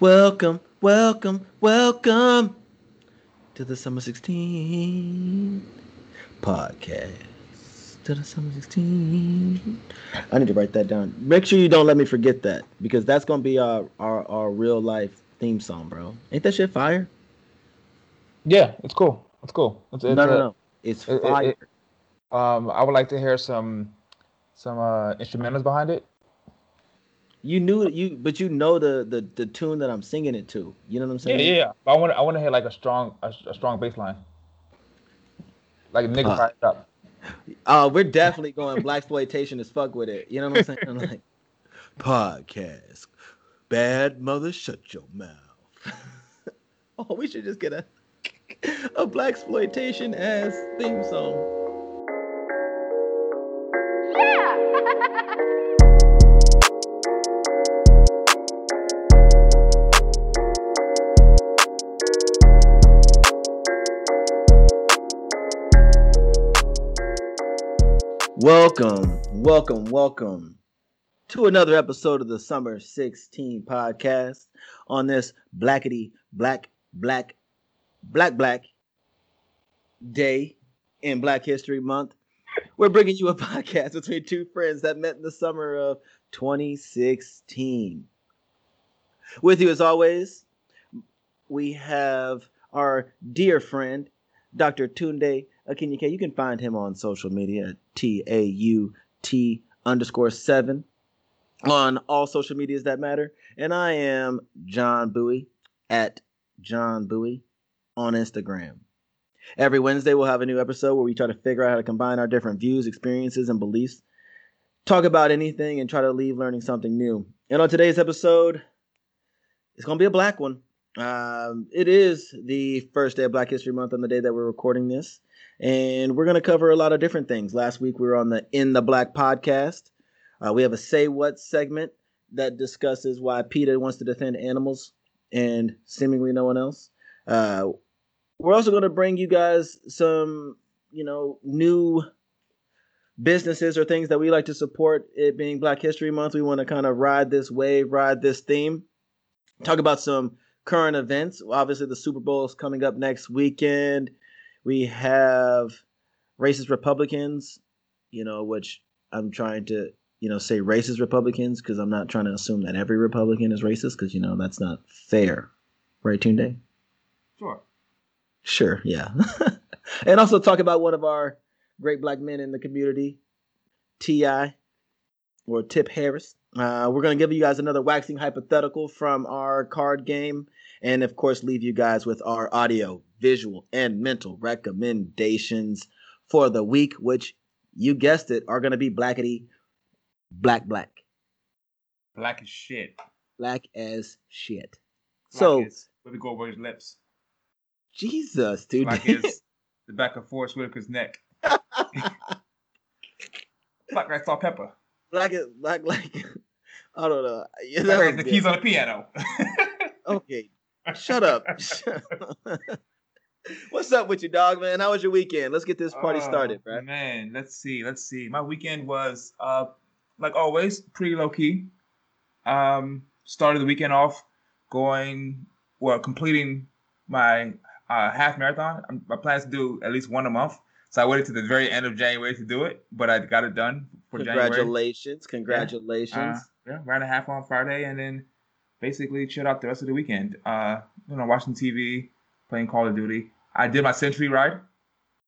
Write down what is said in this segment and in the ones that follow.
Welcome, welcome, welcome to the Summer 16 podcast. To the Summer 16. I need to write that down. Make sure you don't let me forget that because that's going to be our, our, our real life theme song, bro. Ain't that shit fire? Yeah, it's cool. It's cool. It's, it's no, no, no. It's it- it- fire. it- Um, I would like to hear some some uh, instrumentals behind it. You knew it, you, but you know the, the the tune that I'm singing it to. You know what I'm saying? yeah, yeah. But I want I want to hear like a strong a, a strong bass line. Like a nigga Uh, up. Uh, we're definitely going black exploitation as fuck with it. You know what I'm saying? I'm like podcast. Bad mother, shut your mouth. oh, we should just get a a black exploitation ass theme song. Welcome, welcome, welcome to another episode of the Summer 16 podcast on this blackety black black black black day in Black History Month. We're bringing you a podcast between two friends that met in the summer of 2016. With you as always, we have our dear friend, Dr. Tunde Akinyike. You can find him on social media T A U T underscore seven on all social medias that matter. And I am John Bowie at John Bowie on Instagram. Every Wednesday, we'll have a new episode where we try to figure out how to combine our different views, experiences, and beliefs, talk about anything, and try to leave learning something new. And on today's episode, it's going to be a black one. Um, it is the first day of Black History Month on the day that we're recording this. And we're going to cover a lot of different things. Last week, we were on the In the Black podcast. Uh, we have a Say What segment that discusses why PETA wants to defend animals and seemingly no one else. Uh, we're also going to bring you guys some, you know, new businesses or things that we like to support. It being Black History Month, we want to kind of ride this wave, ride this theme, talk about some current events. Obviously, the Super Bowl is coming up next weekend. We have racist Republicans, you know, which I'm trying to, you know, say racist Republicans because I'm not trying to assume that every Republican is racist because, you know, that's not fair. Right, Tunde? Sure. Sure, yeah. and also talk about one of our great black men in the community, T.I. or Tip Harris. Uh, we're going to give you guys another waxing hypothetical from our card game. And of course, leave you guys with our audio, visual, and mental recommendations for the week, which you guessed it, are going to be blackety black, black, Black as shit. black as shit. Black So, is over his lips. Jesus, dude. Black is the back of Forest Whitaker's neck. Black like salt pepper. black is black like I don't know. Yeah, that Black was like the good. keys on the piano. Okay, shut up. What's up with you, dog, man? How was your weekend? Let's get this party Oh, started, bro. Man, let's see, let's see. My weekend was uh like always, pretty low key. Um started the weekend off going well, completing my uh, half marathon. I'm, my plan is to do at least one a month. So I waited to the very end of January to do it, but I got it done for January. Congratulations, congratulations. Uh, yeah, ran a half on Friday and then basically chilled out the rest of the weekend. Uh, you know, watching TV, playing Call of Duty. I did my century ride.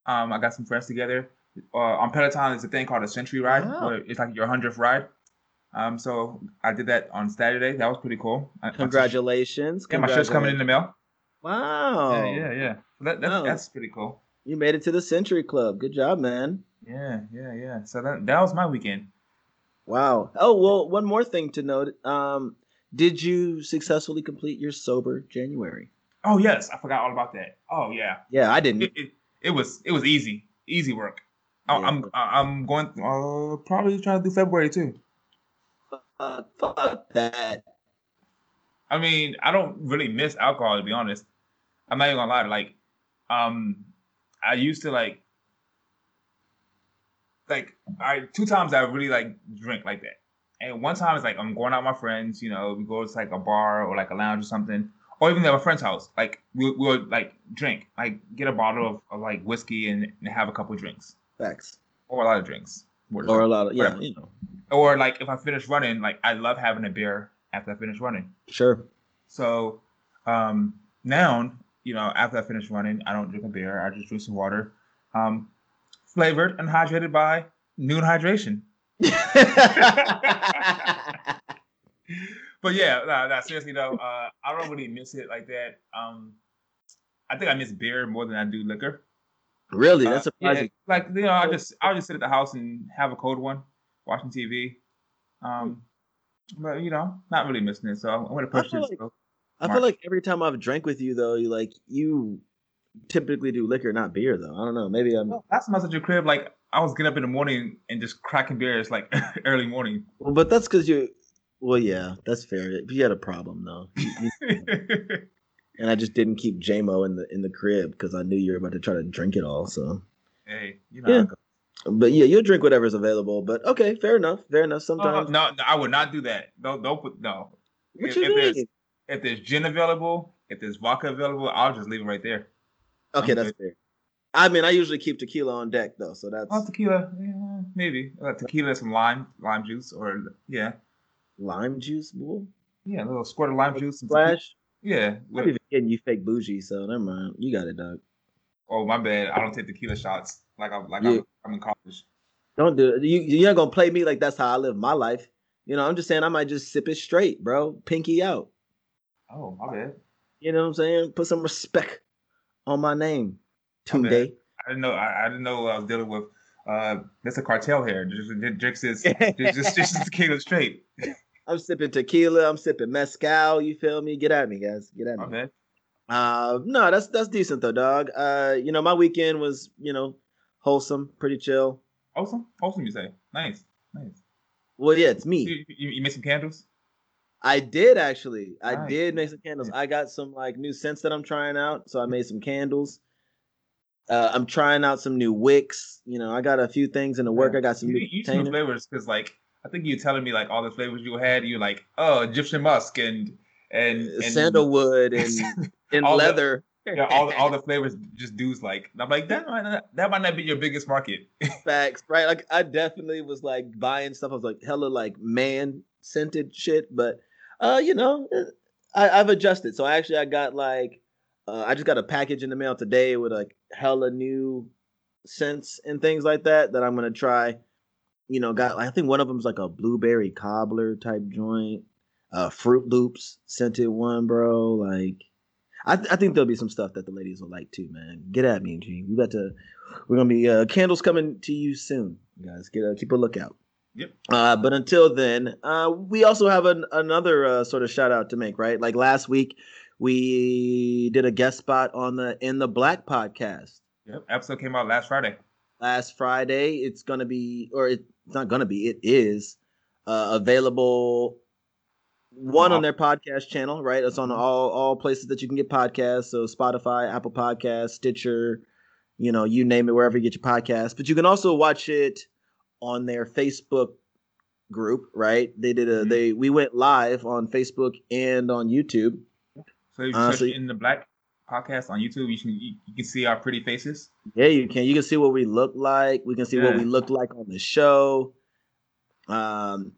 Um, I got some friends together. Uh, on Peloton, there's a thing called a century ride, Wow. where it's like your hundredth ride. Um, so I did that on Saturday. That was pretty cool. Congratulations. Yeah, my shirt's coming in the mail. Wow. Yeah, yeah, yeah. That, that's, Oh. that's pretty cool. You made it to the Century Club. Good job, man. Yeah, yeah, yeah. So that that was my weekend. Wow. Oh, well, one more thing to note. Um, did you successfully complete your sober January? Oh yes, I forgot all about that. Oh yeah. Yeah, I didn't. it, it, it was it was easy easy work Yeah. i'm i'm going uh probably trying to do february too Uh, fuck that. i mean i don't really miss alcohol to be honest i'm not even gonna lie like um i used to like like I two times I really like drink like that, And one time it's like I'm going out with my friends, you know, we go to like a bar or like a lounge or something, or even at a friend's house. Like we'll, we'll like drink, like get a bottle of, of like whiskey and, and have a couple drinks. Facts. Or a lot of drinks. Or a lot of yeah, you know. Or like if I finish running, like I love having a beer after I finish running. Sure. So um now, you know, after I finish running, I don't drink a beer. I just drink some water. Um flavored and hydrated by noon Hydration. but yeah, nah, nah, seriously though, uh, I don't really miss it like that. Um, I think I miss beer more than I do liquor. Really, that's uh, surprising. Yeah, like you know, I just I'll just sit at the house and have a cold one, watching TV. Um, but you know, not really missing it. So I'm gonna push this. Like, I feel like every time I've drank with you though, you like you typically do liquor, not beer though. I don't know. Maybe I'm. Well, last time I was at your crib, like I was getting up in the morning and just cracking beers like early morning. Well, but that's because you. Well, yeah, that's fair. You had a problem though, and I just didn't keep JMO in the in the crib because I knew you were about to try to drink it all. So. Hey, you know. Yeah. But yeah, you'll drink whatever's available. But okay, fair enough. Fair enough. Sometimes. no, no, I would not do that. Don't don't put no. What if, you if mean? There's, if there's gin available, if there's vodka available, I'll just leave it right there. Okay, I'm that's good. fair. I mean, I usually keep tequila on deck though, so that's. Oh, tequila, yeah, maybe uh, tequila, some lime, lime juice, or yeah, lime juice, bull. Yeah, a little squirt of lime juice. Splash. Yeah. I'm even getting you fake bougie, so never mind. You got it, dog. Oh my bad. I don't take tequila shots like I'm like yeah. I'm, I'm, in college. Don't do it. You you're not gonna play me like that's how I live my life. You know, I'm just saying I might just sip it straight, bro. Pinky out. Oh my bad. You know what I'm saying? Put some respect on my name. Tunde. I didn't know. I, I, didn't know I was dealing with. Uh, that's a cartel here. Just, just, is just, just, just tequila straight. I'm sipping tequila. I'm sipping mezcal. You feel me? Get at me, guys. Get at me. Okay. Uh, no, that's that's decent though, dog. Uh, you know, my weekend was you know wholesome, pretty chill. Wholesome, wholesome. You say nice, nice. Well, yeah, it's me. You, you, you made some candles. I did actually. Nice. I did make some candles. I got some like new scents that I'm trying out, so I made some candles. Uh, I'm trying out some new wicks. You know, I got a few things in the work. I got some you, new you flavors because, like, I think you're telling me like all the flavors you had. You like, oh, Egyptian musk and and, uh, and sandalwood and and leather. The, yeah, all the, all the flavors just dudes like. I'm like that might not, that might not be your biggest market. Facts, right? Like I definitely was like buying stuff. I was like hella like man scented shit, but uh, you know, uh, I, I've adjusted. So actually, I got like uh, I just got a package in the mail today with like hella new scents and things like that that I'm gonna try. You know, got I think one of them's like a blueberry cobbler type joint, uh, Fruit Loops scented one, bro. Like, I, th- I think there'll be some stuff that the ladies will like too, man. Get at me, G. We got to, we're gonna be uh, candles coming to you soon, guys. Get uh, keep a lookout. Yep. Uh, but until then, uh, we also have an, another uh, sort of shout out to make, right? Like last week, we did a guest spot on the In the Black podcast. Yep, episode came out last Friday. Last Friday, it's gonna be, or it's not gonna be, it is uh, available. One on their podcast channel, right? It's on mm-hmm. all all places that you can get podcasts. So Spotify, Apple Podcasts, Stitcher, you know, you name it, wherever you get your podcast. But you can also watch it on their Facebook group, right? They did a mm-hmm. they we went live on Facebook and on YouTube. So you uh, so in the black podcast on YouTube, you can you, you, can see our pretty faces. Yeah, you can. You can see what we look like. We can see yeah. what we look like on the show. Um,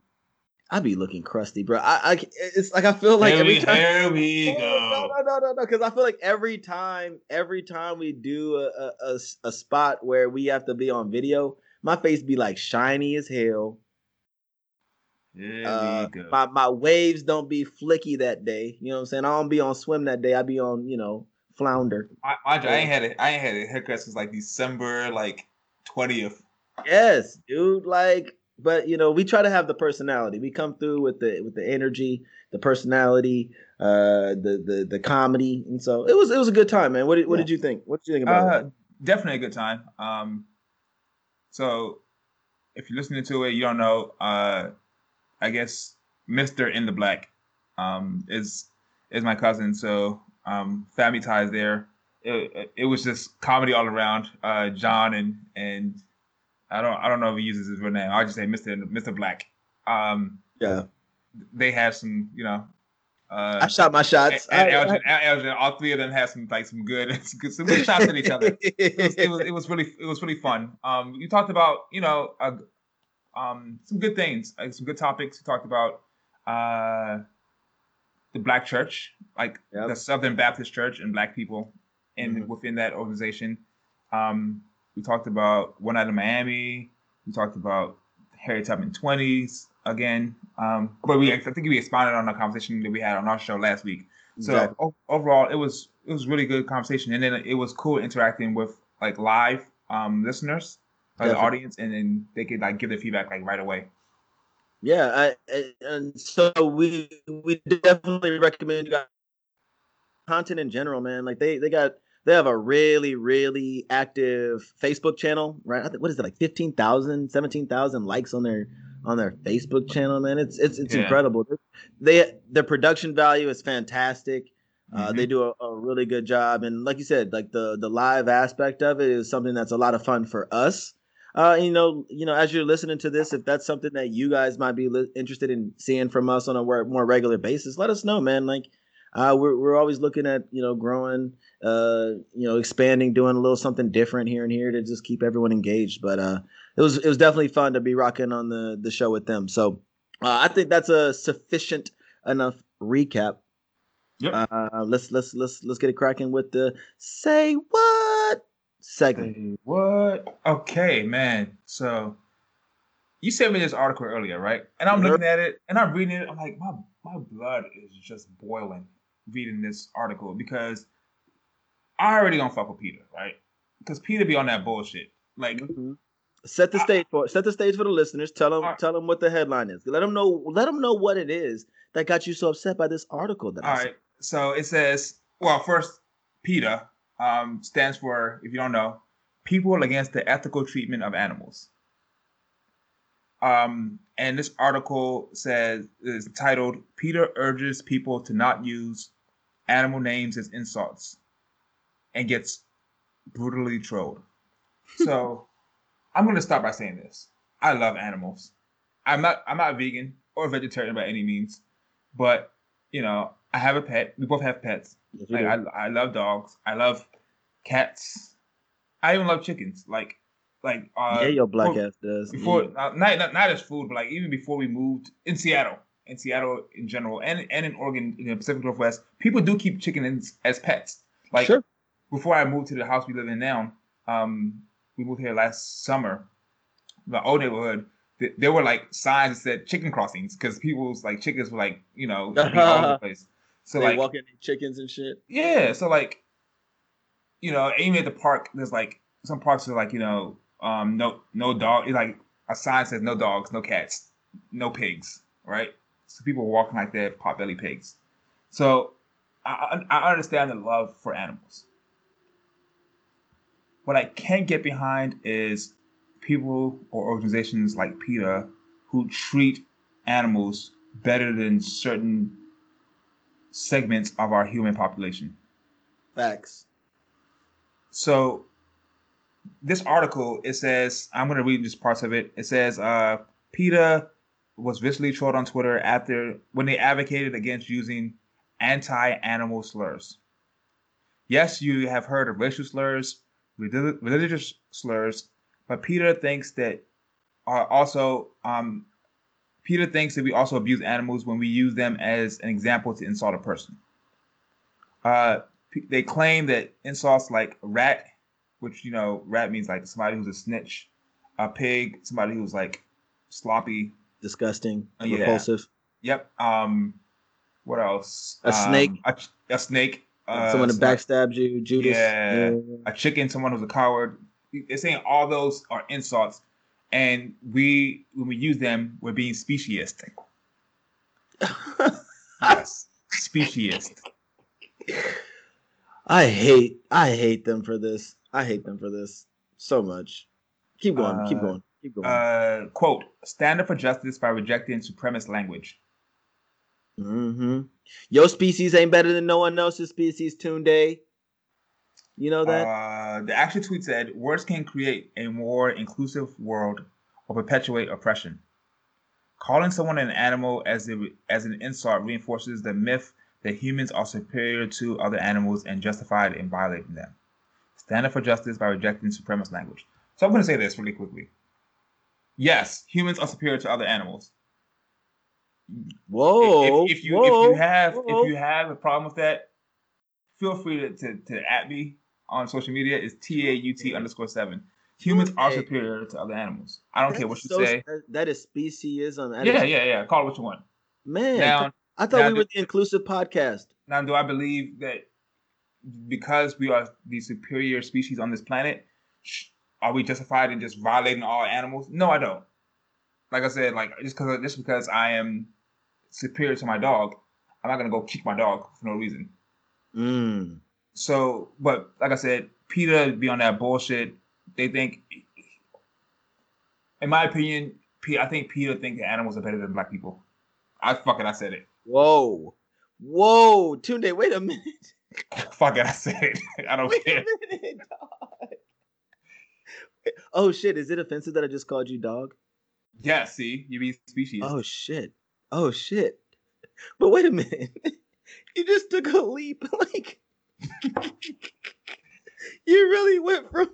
I be looking crusty, bro. I, I it's like I feel like here every we, time. Here we go. No, no, no, no, no. Because I feel like every time, every time we do a, a, a spot where we have to be on video, my face be like shiny as hell. Uh, my my waves don't be flicky that day. You know what I'm saying? I don't be on swim that day. I be on, you know, flounder. I, I, I ain't had it. I ain't had a haircut since like December like twentieth. Yes, dude. Like, but you know, we try to have the personality. We come through with the with the energy, the personality, uh, the the the comedy, and so it was it was a good time, man. What did, what yeah. did you think? What did you think about uh, it? Definitely a good time. Um, so if you're listening to it, you don't know. Uh, I guess Mister in the Black um, is is my cousin. So um, family ties there. It, it was just comedy all around. Uh, John and and I don't I don't know if he uses his real name. I'll just say Mister Mister Black. Um, Yeah. They had some, you know. Uh, I shot my shots. And, I- Elgin, Elgin, all three of them had some like some good, some good, shots at each other. It was, it was it was really it was really fun. Um, you talked about you know uh, um some good things, like some good topics. You talked about uh the Black Church, like Yep. the Southern Baptist Church and Black people, and Mhm. within that organization. Um, we talked about One Out of Miami. We talked about Harry Tubman twenties again. Um, but we I think we expanded on the conversation that we had on our show last week. So Exactly. o- overall, it was it was really good conversation, and then it was cool interacting with like live um, listeners, uh, the audience, and then they could like give their feedback like right away. Yeah, I, and so we we definitely recommend you guys content in general, man. Like they they got they have a really really active Facebook channel, right? I think what is it like 15,000, 17,000 likes on their on their Facebook channel, man. It's it's it's Yeah. incredible. They their production value is fantastic. Uh, Mhm. they do a, a really good job, and like you said, like the the live aspect of it is something that's a lot of fun for us. Uh, you know, you know, as you're listening to this, if that's something that you guys might be li- interested in seeing from us on a more regular basis, let us know, man. Like, uh, we're we're always looking at you know growing, uh, you know, expanding, doing a little something different here and here to just keep everyone engaged. But uh, it was it was definitely fun to be rocking on the the show with them. So uh, I think that's a sufficient enough recap. Yep. Uh, let's let's let's let's get it cracking with the say what segment. What? Okay, man. So you sent me this article earlier, right? And I'm looking at it and I'm reading it. I'm like, my my blood is just boiling reading this article because I already don't fuck with PETA, right? Because PETA be on that bullshit. Like, Mhm. Set the stage for set the stage for the listeners. Tell them Alright. tell them what the headline is. Let them know let them know what it is that got you so upset by this article that all I right. So it says, well, first, PETA um, stands for, if you don't know, People Against the Ethical Treatment of Animals. Um, and this article says is titled "PETA urges people to not use animal names as insults," and gets brutally trolled. So, I'm going to start by saying this: I love animals. I'm not I'm not vegan or vegetarian by any means, but you know I have a pet. We both have pets. Yes, Like do. I, I love dogs. I love cats. I even love chickens. Like, like uh, yeah, your black before, ass does. before Mm. uh, not, not not as food, but like even before we moved in Seattle, in Seattle in general, and and in Oregon, in the Pacific Northwest, people do keep chickens as pets. Like sure. before I moved to the house we live in now, um, we moved here last summer. The old neighborhood, th- there were like signs that said chicken crossings because people's like chickens were like you know all over the place. So they like walking chickens and shit. yeah, so like, you know, even at the park, there's like some parks are like, you know, um, no, no dog. It's like a sign says no dogs, no cats, no pigs, right? So people are walking like they're potbelly pigs. So I, I I understand the love for animals. What I can't get behind is people or organizations like PETA who treat animals better than certain segments of our human population. Facts. So this article it says I'm going to read just parts of it. It says uh, PETA was viciously trolled on Twitter after when they advocated against using anti-animal slurs. Yes, you have heard of racial slurs, religious slurs, but PETA thinks that are also um, PETA thinks that we also abuse animals when we use them as an example to insult a person. Uh, they claim that insults like rat, which you know, rat means like somebody who's a snitch, a pig, somebody who's like sloppy. Disgusting. Uh, yeah. repulsive. Yep. Um, what else? A snake. Um, a, a snake. Uh, Someone somebody- backstabbed you, Judas. Yeah. a chicken, someone who's a coward. They're saying all those are insults, and we when we use them, we're being speciesist. Yes, speciesist. I hate I hate them for this. I hate them for this so much. Keep going. keep Uh, going. Keep going. Uh, quote: Stand up for justice by rejecting supremacist language. mm-hmm. Your species ain't better than no one else's species. Tunde. You know that. Uh, the actual tweet said, "Words can create a more inclusive world or perpetuate oppression. Calling someone an animal as a, as an insult reinforces the myth that humans are superior to other animals and justified in violating them. Stand up for justice by rejecting supremacist language. So I'm going to say this really quickly. Yes, humans are superior to other animals. Whoa! If, if you whoa, if you have whoa. if you have a problem with that, feel free to to, to at me on social media. is T A U T underscore seven. Humans are superior to other animals. I don't care what you so- say. that- that is speciesism. That Yeah, is- yeah, yeah. Call it what you want. Man, Now, I thought now we were the inclusive podcast. Now, do I believe that because we are the superior species on this planet, are we justified in just violating all animals? No, I don't. Like I said, like just because just because I am superior to my dog, I'm not gonna go kick my dog for no reason. Mm. So, but like I said, PETA be on that bullshit. They think, in my opinion, I think PETA think that animals are better than black people. I fucking I said it. Whoa, whoa, Tunde, wait a minute. Fuck it, I said it. I don't Wait care. a minute, dog. Oh shit! Is it offensive that I just called you dog? Yeah, see, you mean species. Oh shit! Oh shit! But wait a minute. You just took a leap. Like you really went from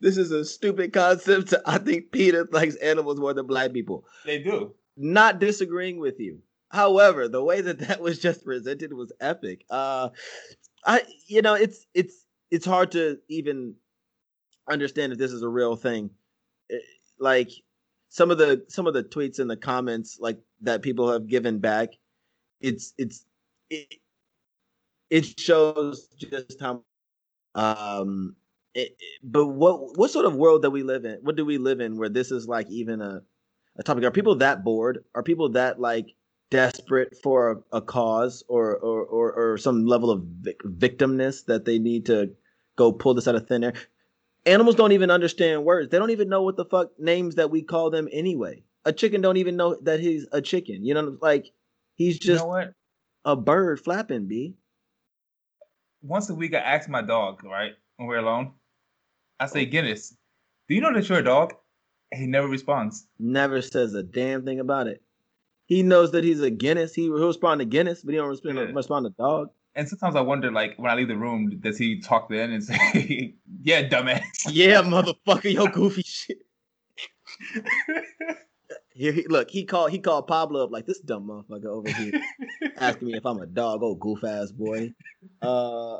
this is a stupid concept to I think PETA likes animals more than black people. They do. Not disagreeing with you. However, the way that that was just presented was epic. Uh, I you know it's it's it's hard to even understand if this is a real thing. Eh, Like some of the some of the tweets and the comments like that people have given back, it's it's it, it shows just how um it, it- but what what sort of world that we live in? What do we live in where this is like even a a topic? Are people that bored? Are people that like desperate for a, a cause or, or or or some level of vic- victimness that they need to go pull this out of thin air? Animals don't even understand words. They don't even know what the fuck names that we call them anyway. A chicken don't even know that he's a chicken. You know, like he's You just know what? a bird flapping. B. Once a week, I ask my dog, right, when we're alone, I say, Guinness, do you know that you're a dog? And he never responds. Never says a damn thing about it. He knows that he's a Guinness. He he'll respond to Guinness, but he don't respond, Yeah. respond to dog. And sometimes I wonder, like, when I leave the room, does he talk then and say, yeah, dumbass? Yeah, motherfucker, yo goofy shit. Here, he, look, he called he called Pablo up like this dumb motherfucker over here asking me if I'm a dog. Oh, goof ass boy. Uh,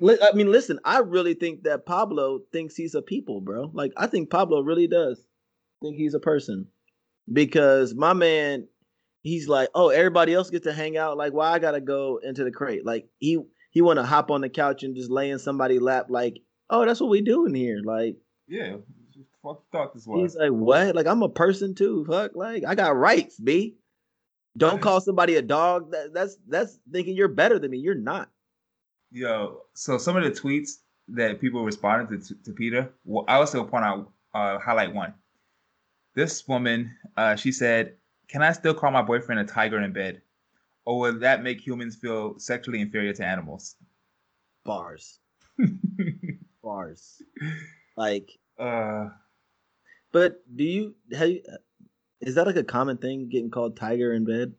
li- I mean, listen, I really think that Pablo thinks he's a people, bro. Like, I think Pablo really does think he's a person because my man, he's like, oh, everybody else gets to hang out. Like, why I gotta go into the crate? Like, he he want to hop on the couch and just lay in somebody's lap. Like, oh, that's what we do in here. Like. yeah, what the fuck this was? He's like, what? Like, I'm a person too. Fuck, like, I got rights, B. Don't call somebody a dog. That, that's that's thinking you're better than me. You're not. Yo, so some of the tweets that people responded to, to PETA, well, I also point out, uh, highlight one. This woman, uh, she said, "Can I still call my boyfriend a tiger in bed, or will that make humans feel sexually inferior to animals?" Bars, bars. Like, uh, but do you have? You, is that like a common thing? Getting called tiger in bed?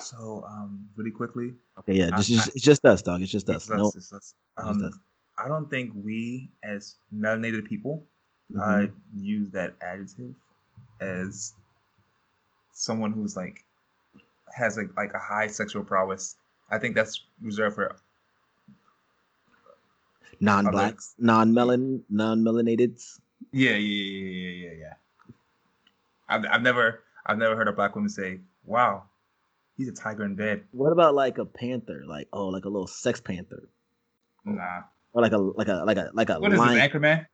so um, really quickly, Okay, yeah. I- Just, just it's just us, dog. It's just us. it's No. us, it's us. Just Um, us. I don't think we, as melanated people, Mhm. uh, use that adjective as someone who's like has a, like a high sexual prowess. I think that's reserved for non-blacks, non-melan, non-melanateds. Yeah, yeah, yeah, yeah, yeah, yeah. I've I've never I've never heard a black woman say, "Wow, he's a tiger in bed." What about like a panther? Like, oh, like a little sex panther, Nah. or like a like a like a like a What is this, lion. Anchorman?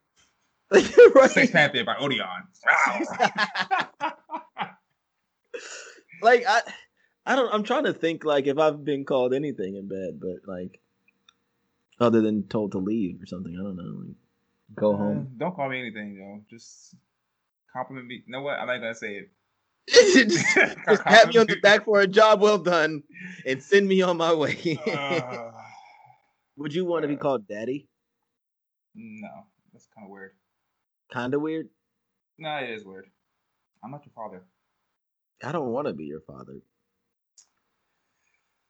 Right. Sex Panther by Odeon. Wow. Like I, I don't. I'm trying to think like if I've been called anything in bed, but like other than told to leave or something. I don't know. Like, go home. Uh, Don't call me anything, yo. Just compliment me. You know what? I'm not gonna say it. just, just pat me on the back for a job well done, and send me on my way. Uh, Would you want to be called daddy? no, that's kind of weird. Kind of weird. No, it is weird. I'm not your father. I don't want to be your father.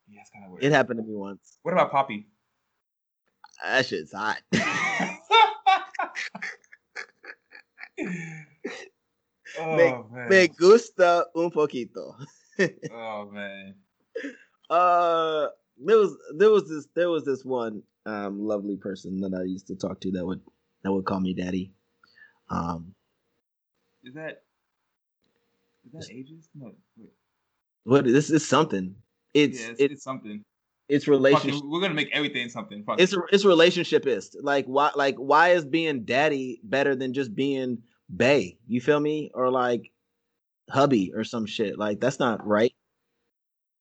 Yeah, it's kind of weird. It happened to me once. What about Poppy? That shit's hot. Oh, me, man. me gusta un poquito. oh man. Uh, there was there was this there was this one um lovely person that I used to talk to that would that would call me daddy. Um, Is that is that ages? No. Wait. what this is something. It's yeah, it's, it's it's something. It's relationship. we're gonna make everything something. Fuck It's it. it's relationshipist. Like why like why is being daddy better than just being bay? You feel me? Or like hubby or some shit. Like that's not right.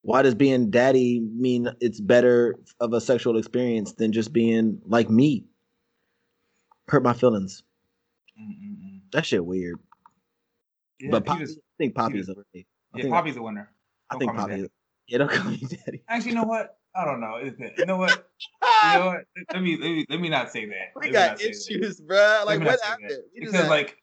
Why does being daddy mean it's better of a sexual experience than just being like me? Hurt my feelings. Mm-mm-mm. That shit weird. Yeah, but Poppy, just- I think Poppy's just- okay. Yeah, Poppy's the winner. I think Poppy. Yeah, don't call me daddy. Actually, you know what? I don't know. You know what? You know what? Let me let me let me not say that. we Let got that. issues. Let Like what not say that. happened? Because like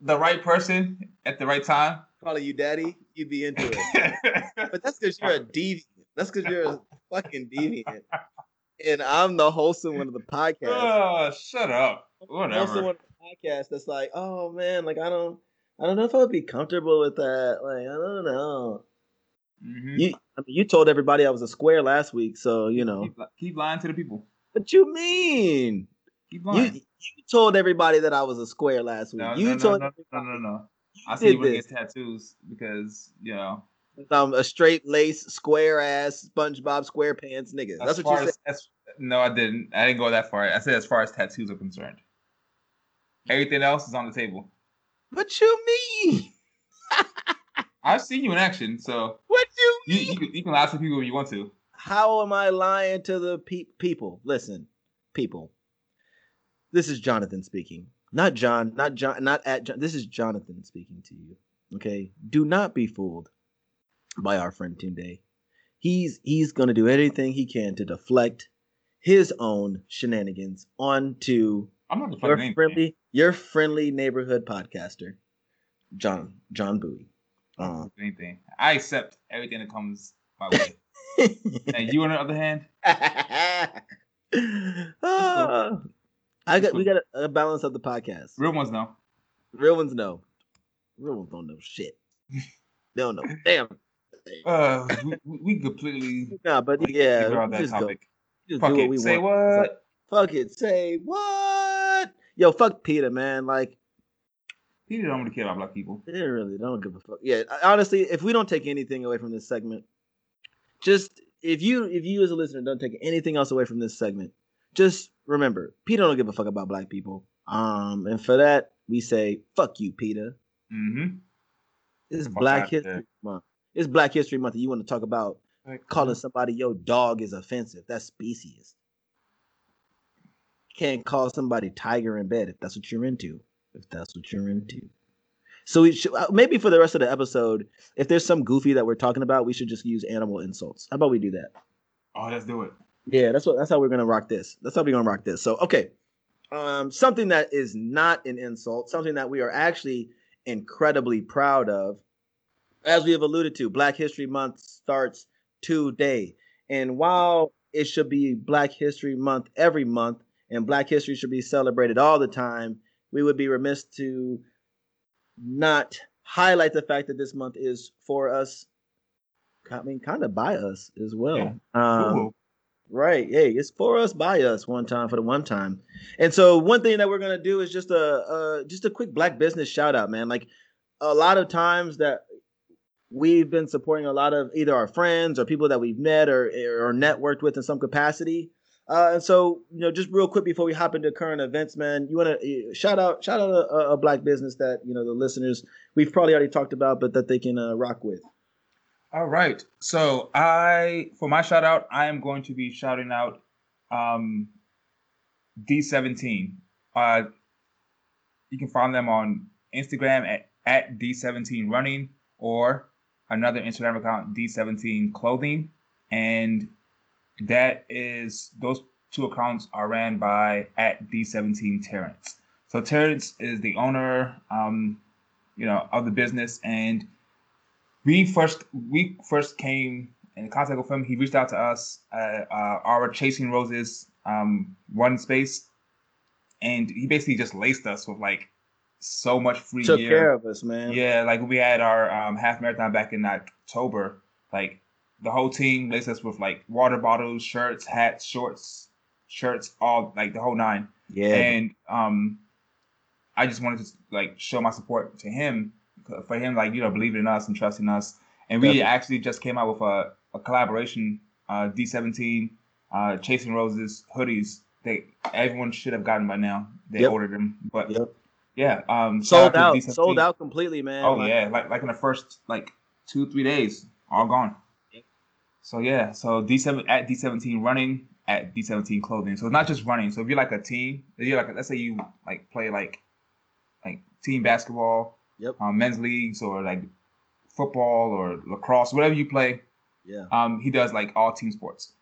the right person at the right time. calling you daddy, you'd be into it. But that's because you're a deviant. That's because you're a fucking deviant. And I'm the wholesome one of the podcast. oh, shut up. wholesome Whatever. one of the podcast that's like, oh man, like I don't, I don't know if I would be comfortable with that. Like I don't know. Mhm. You, I mean, you told everybody I was a square last week, so you know. Keep, keep lying to the people. What you mean? Keep You, lying. you told everybody that I was a square last week. no, you no, no, told no, no, no, no. I you see you did want to this. get tattoos because you know I'm a straight lace, square ass, SpongeBob SquarePants nigga. That's as what you said. as no, I didn't. I didn't go that far. I said as far as tattoos are concerned. Everything else is on the table. What you mean? I've seen you in action, so What you you mean? you, can- you can lie to people if you want to. How am I lying to the pe- people? Listen, people. This is Jonathan speaking. Not John, not John, not at John. This is Jonathan speaking to you. Okay? Do not be fooled by our friend Tunde. He's he's going to do anything he can to deflect his own shenanigans onto I'm not the your fucking name. friendly your friendly neighborhood podcaster, John John Bowie. Uh, anything. I accept everything that comes my way. and you, on the other hand, Ah, I got we got a, a balance of the podcast. real ones know. Real ones know. Real ones don't know shit. They don't know. Damn. Uh, we, we completely Nah, but yeah, figure out that just go. topic. Just Fuck do what it. we Say want. what? Fuck it. Say what? Yo, fuck PETA, man. Like, People don't really care about black people. they really don't give a fuck. Yeah, honestly, if we don't take anything away from this segment, just if you if you as a listener don't take anything else away from this segment, just remember, PETA don't give a fuck about black people. Um, and for that, we say fuck you, PETA. Mm-hmm. It's Fuck Black outta there. History Month. It's Black History Month, and you want to talk about calling somebody your dog is offensive. That's specious. Can't call somebody tiger in bed if that's what you're into. If that's what you're into. So we should uh, maybe for the rest of the episode, if there's some goofy that we're talking about, we should just use animal insults. How about we do that? Oh, let's do it. Yeah, that's what that's how we're gonna rock this. That's how we're gonna rock this. So okay. Um, something that is not an insult, something that we are actually incredibly proud of. As we have alluded to, Black History Month starts today. And while it should be Black History Month every month, and Black History should be celebrated all the time, we would be remiss to not highlight the fact that this month is for us. I mean, kind of by us as well. Um, Ooh. Right. Hey, it's for us by us one time for the one time. And so one thing that we're gonna do is just a uh just a quick black business shout out, man. Like a lot of times that we've been supporting a lot of either our friends or people that we've met or or networked with in some capacity. Uh, and so, you know, just real quick before we hop into current events, man, you want to shout out shout out a, a black business that you know the listeners we've probably already talked about, but that they can uh, rock with. All right. So I, for my shout out, I am going to be shouting out um, D17. Uh, you can find them on Instagram at, at D17 Running or another Instagram account, D17 Clothing. And that is, those two accounts are ran by at D17 Terrence. So Terrence is the owner. Um, you know, of the business. And we first we first came in contact with him. He reached out to us at uh, our Chasing Roses um, one space, and he basically just laced us with like so much free Took gear. care of us, man. Yeah, like we had our um, half marathon back in October. Like the whole team laced us with like water bottles, shirts, hats, shorts, shirts, all like the whole nine. Yeah. And um, I just wanted to like show my support to him for him, like you know, believing in us and trusting us. And we Definitely. actually just came out with a, a collaboration, uh, D17, uh, Chasing Roses hoodies. They everyone should have gotten by now. They Yep. ordered them, but Yep. yeah, um, sold out. Sold out completely, man. Oh Like, yeah, like like in the first like two three days, all gone. So yeah, so D seven at D seventeen running at D seventeen clothing. So it's not just running. So if you're like a team, if you're like let's say you like play like like team basketball, Yep. um, men's leagues or like football or lacrosse, whatever you play. Yeah. Um, he does like all team sports.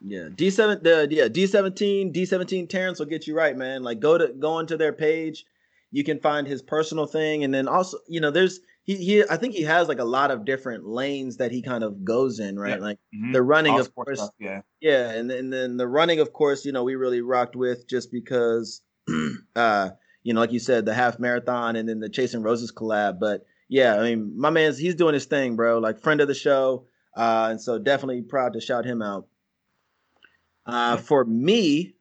Yeah, D seven, the yeah D seventeen, D seventeen Terrence will get you right, man. Like go to go onto their page, you can find his personal thing, and then also you know there's he he I think he has like a lot of different lanes that he kind of goes in, right? Yeah. Like Mhm. the running, All of course, stuff, yeah. yeah, and then- and then the running, of course, you know we really rocked with just because, uh, you know, like you said, the half marathon and then the Chasing Roses collab. But yeah, I mean, my man's he's doing his thing, bro. Like friend of the show, uh, and so definitely proud to shout him out. Uh, for me,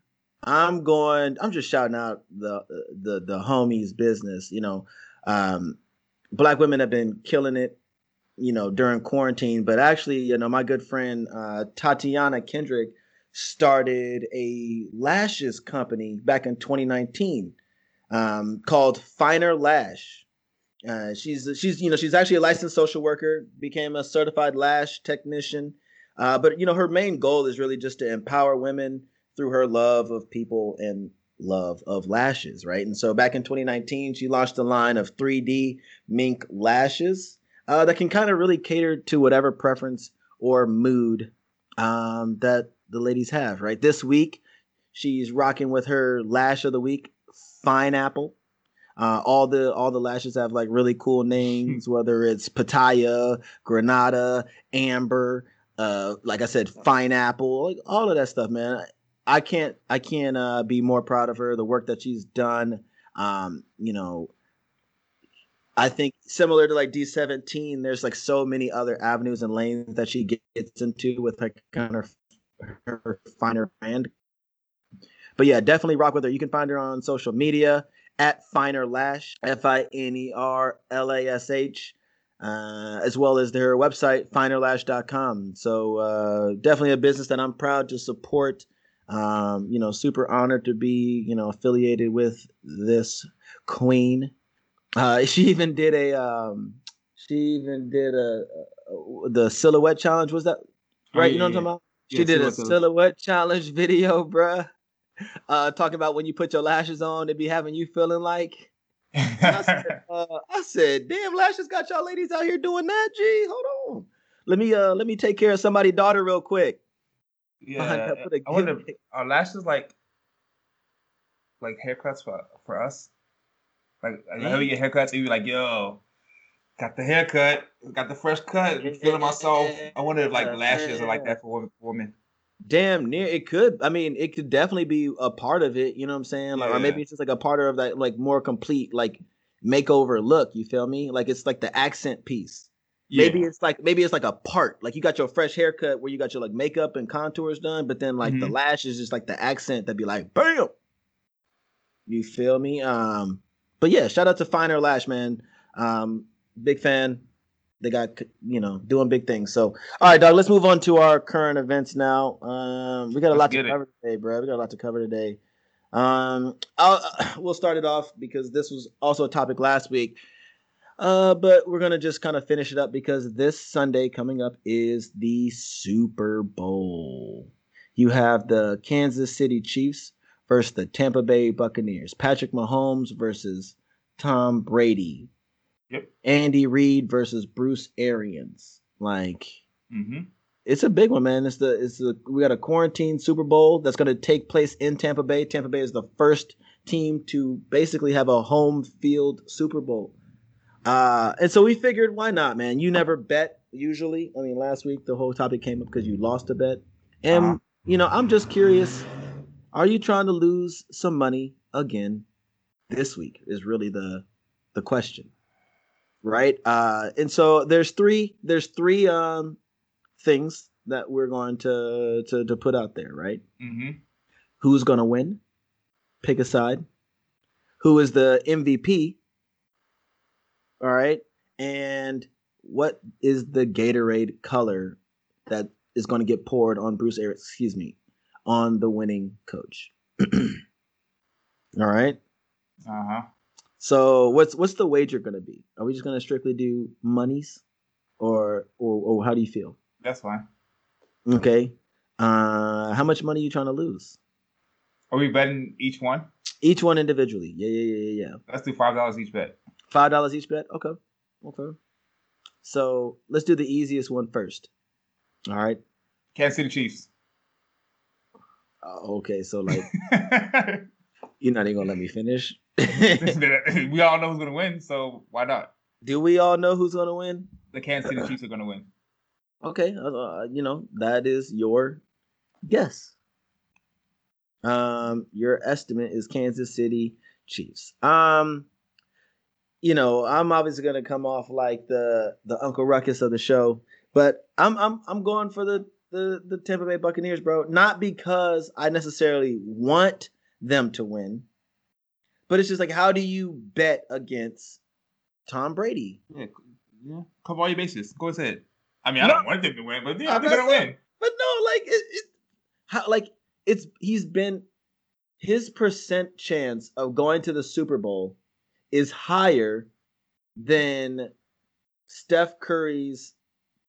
I'm going. I'm just shouting out the the the homies business. You know, um, black women have been killing it. You know, during quarantine, but actually, you know, my good friend uh, Tatiana Kendrick started a lashes company back in 2019 um, called Finer Lash. Uh, she's she's you know she's actually a licensed social worker, became a certified lash technician. Uh, but you know her main goal is really just to empower women through her love of people and love of lashes, right? And so back in 2019, she launched a line of 3D mink lashes uh, that can kind of really cater to whatever preference or mood um, that the ladies have, right? This week, she's rocking with her lash of the week, Fine Apple. Uh, all the all the lashes have like really cool names, whether it's Pitaya, Granada, Amber, uh, like I said, Fine Apple, like all of that stuff, man. I can't I can't uh, be more proud of her. The work that she's done, um, you know, I think similar to like D17, there's like so many other avenues and lanes that she gets into with like kind of her finer brand. But yeah, definitely rock with her. You can find her on social media at Finer Lash, F I N E R L A S H, uh, as well as their website, finerlash.com. So uh, definitely a business that I'm proud to support. Um, you know, super honored to be, you know, affiliated with this queen. Uh, she even did a, um, she even did a, a the silhouette challenge. Was that Oh, right? yeah, you know what I'm talking about? She Yeah, did a silhouette challenge video, bruh. Uh, talking about when you put your lashes on, it be having you feeling like. I said, uh, I said, damn, lashes got y'all ladies out here doing that. Gee, hold on. Let me uh let me take care of somebody's daughter real quick. Yeah, I wonder, are lashes like like haircuts for for us? Like, like get haircuts, and you be like, yo, got the haircut, got the fresh cut, feeling myself. I wonder if like lashes are like that for women. Damn near it could. I mean, it could definitely be a part of it. You know what I'm saying? Like, or maybe it's just like a part of that, like more complete, like makeover look. You feel me? Like it's like the accent piece. Maybe it's like maybe it's like a part. Like you got your fresh haircut where you got your like makeup and contours done, but then like the Mhm. lash is just like the accent that'd be like bam. You feel me? Um, but yeah, shout out to Finer Lash, man. Um, big fan. They got you know doing big things. So all right, dog. Let's move on to our current events now. Um, we got a Let's lot to it. cover today, bro. We got a lot to cover today. Um, I'll, we'll start it off because this was also a topic last week. Uh, but we're gonna just kind of finish it up because this Sunday coming up is the Super Bowl. You have the Kansas City Chiefs versus the Tampa Bay Buccaneers. Patrick Mahomes versus Tom Brady. Yep. Andy Reid versus Bruce Arians. Like Mm-hmm. it's a big one, man. It's the it's the we got a quarantine Super Bowl that's going to take place in Tampa Bay. Tampa Bay is the first team to basically have a home field Super Bowl. Uh, and so we figured, why not, man? You never bet usually. I mean, last week the whole topic came up because you lost a bet, and Uh-huh. you know, I'm just curious: Are you trying to lose some money again this week? Is really the the question, right? Uh, and so there's three there's three um things that we're going to to to put out there, right? Mm-hmm. Who's gonna win? Pick a side. Who is the MVP? All right. And what is the Gatorade color that is going to get poured on Bruce Arians, excuse me, on the winning coach? All right. Uh-huh. So what's what's the wager going to be? Are we just going to strictly do monies or, or or how do you feel? That's fine. Okay. Uh how much money are you trying to lose? Are we betting each one? Each one individually. Yeah, yeah, yeah, yeah, yeah. Let's do five dollars each bet. Five dollars each bet. Okay. Okay. So let's do the easiest one first. All right. Kansas City Chiefs. Uh, okay. So like you're not even gonna let me finish. we all know who's gonna win, so why not? do we all know who's gonna win? The Kansas City Chiefs are gonna win. Okay. Uh, uh, you know that is your guess. Um, your estimate is Kansas City Chiefs. Um, you know, I'm obviously gonna come off like the the Uncle Ruckus of the show, but I'm I'm I'm going for the the the Tampa Bay Buccaneers, bro. Not because I necessarily want them to win, but it's just like how do you bet against Tom Brady? Yeah, yeah. Cover all your bases. Go ahead. I mean, I No. don't want them to win, but yeah, they're gonna saying- win. But no, like it, it how like it's he's been his percent chance of going to the Super Bowl is higher than Steph Curry's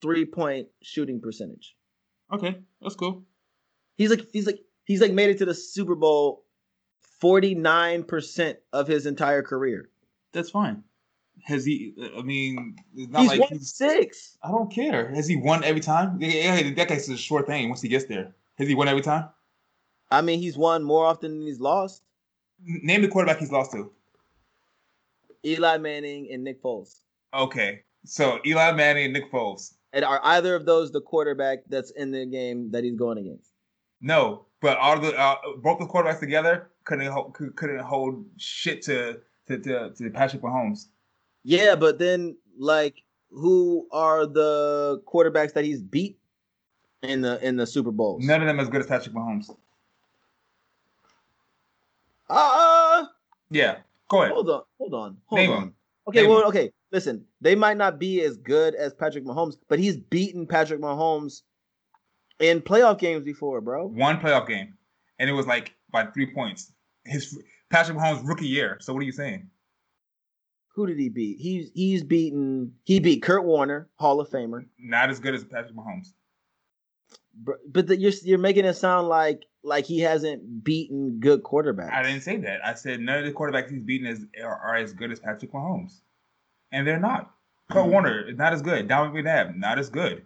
three point shooting percentage. Okay, that's cool. He's like he's like he's like made it to the Super Bowl 49% of his entire career. That's fine. Has he? I mean, not He's like won he's. six. I don't care. Has he won every time? Yeah, yeah, that guy's a short thing. Once he gets there, has he won every time? I mean, he's won more often than he's lost. Name the quarterback he's lost to. Eli Manning and Nick Foles. Okay, so Eli Manning and Nick Foles. And are either of those the quarterback that's in the game that he's going against? No, but all the uh, both the quarterbacks together couldn't hold, couldn't hold shit to to, to to Patrick Mahomes. Yeah, but then like who are the quarterbacks that he's beat in the in the Super Bowls? None of them as good as Patrick Mahomes. Uh, Yeah, go ahead. hold on, hold on, hold Name on. them. Okay, Name well, them. okay. Listen, they might not be as good as Patrick Mahomes, but he's beaten Patrick Mahomes in playoff games before, bro. One playoff game, and it was like by three points. His Patrick Mahomes rookie year. So what are you saying? Who did he beat? He's he's beaten. He beat Kurt Warner, Hall of Famer. Not as good as Patrick Mahomes. Br- But the, you're you're making it sound like like he hasn't beaten good quarterbacks. I didn't say that. I said none of the quarterbacks he's beaten is are, are as good as Patrick Mahomes, and they're not. Kurt Hmm. Warner is not as good. Dominic McNabb not as good.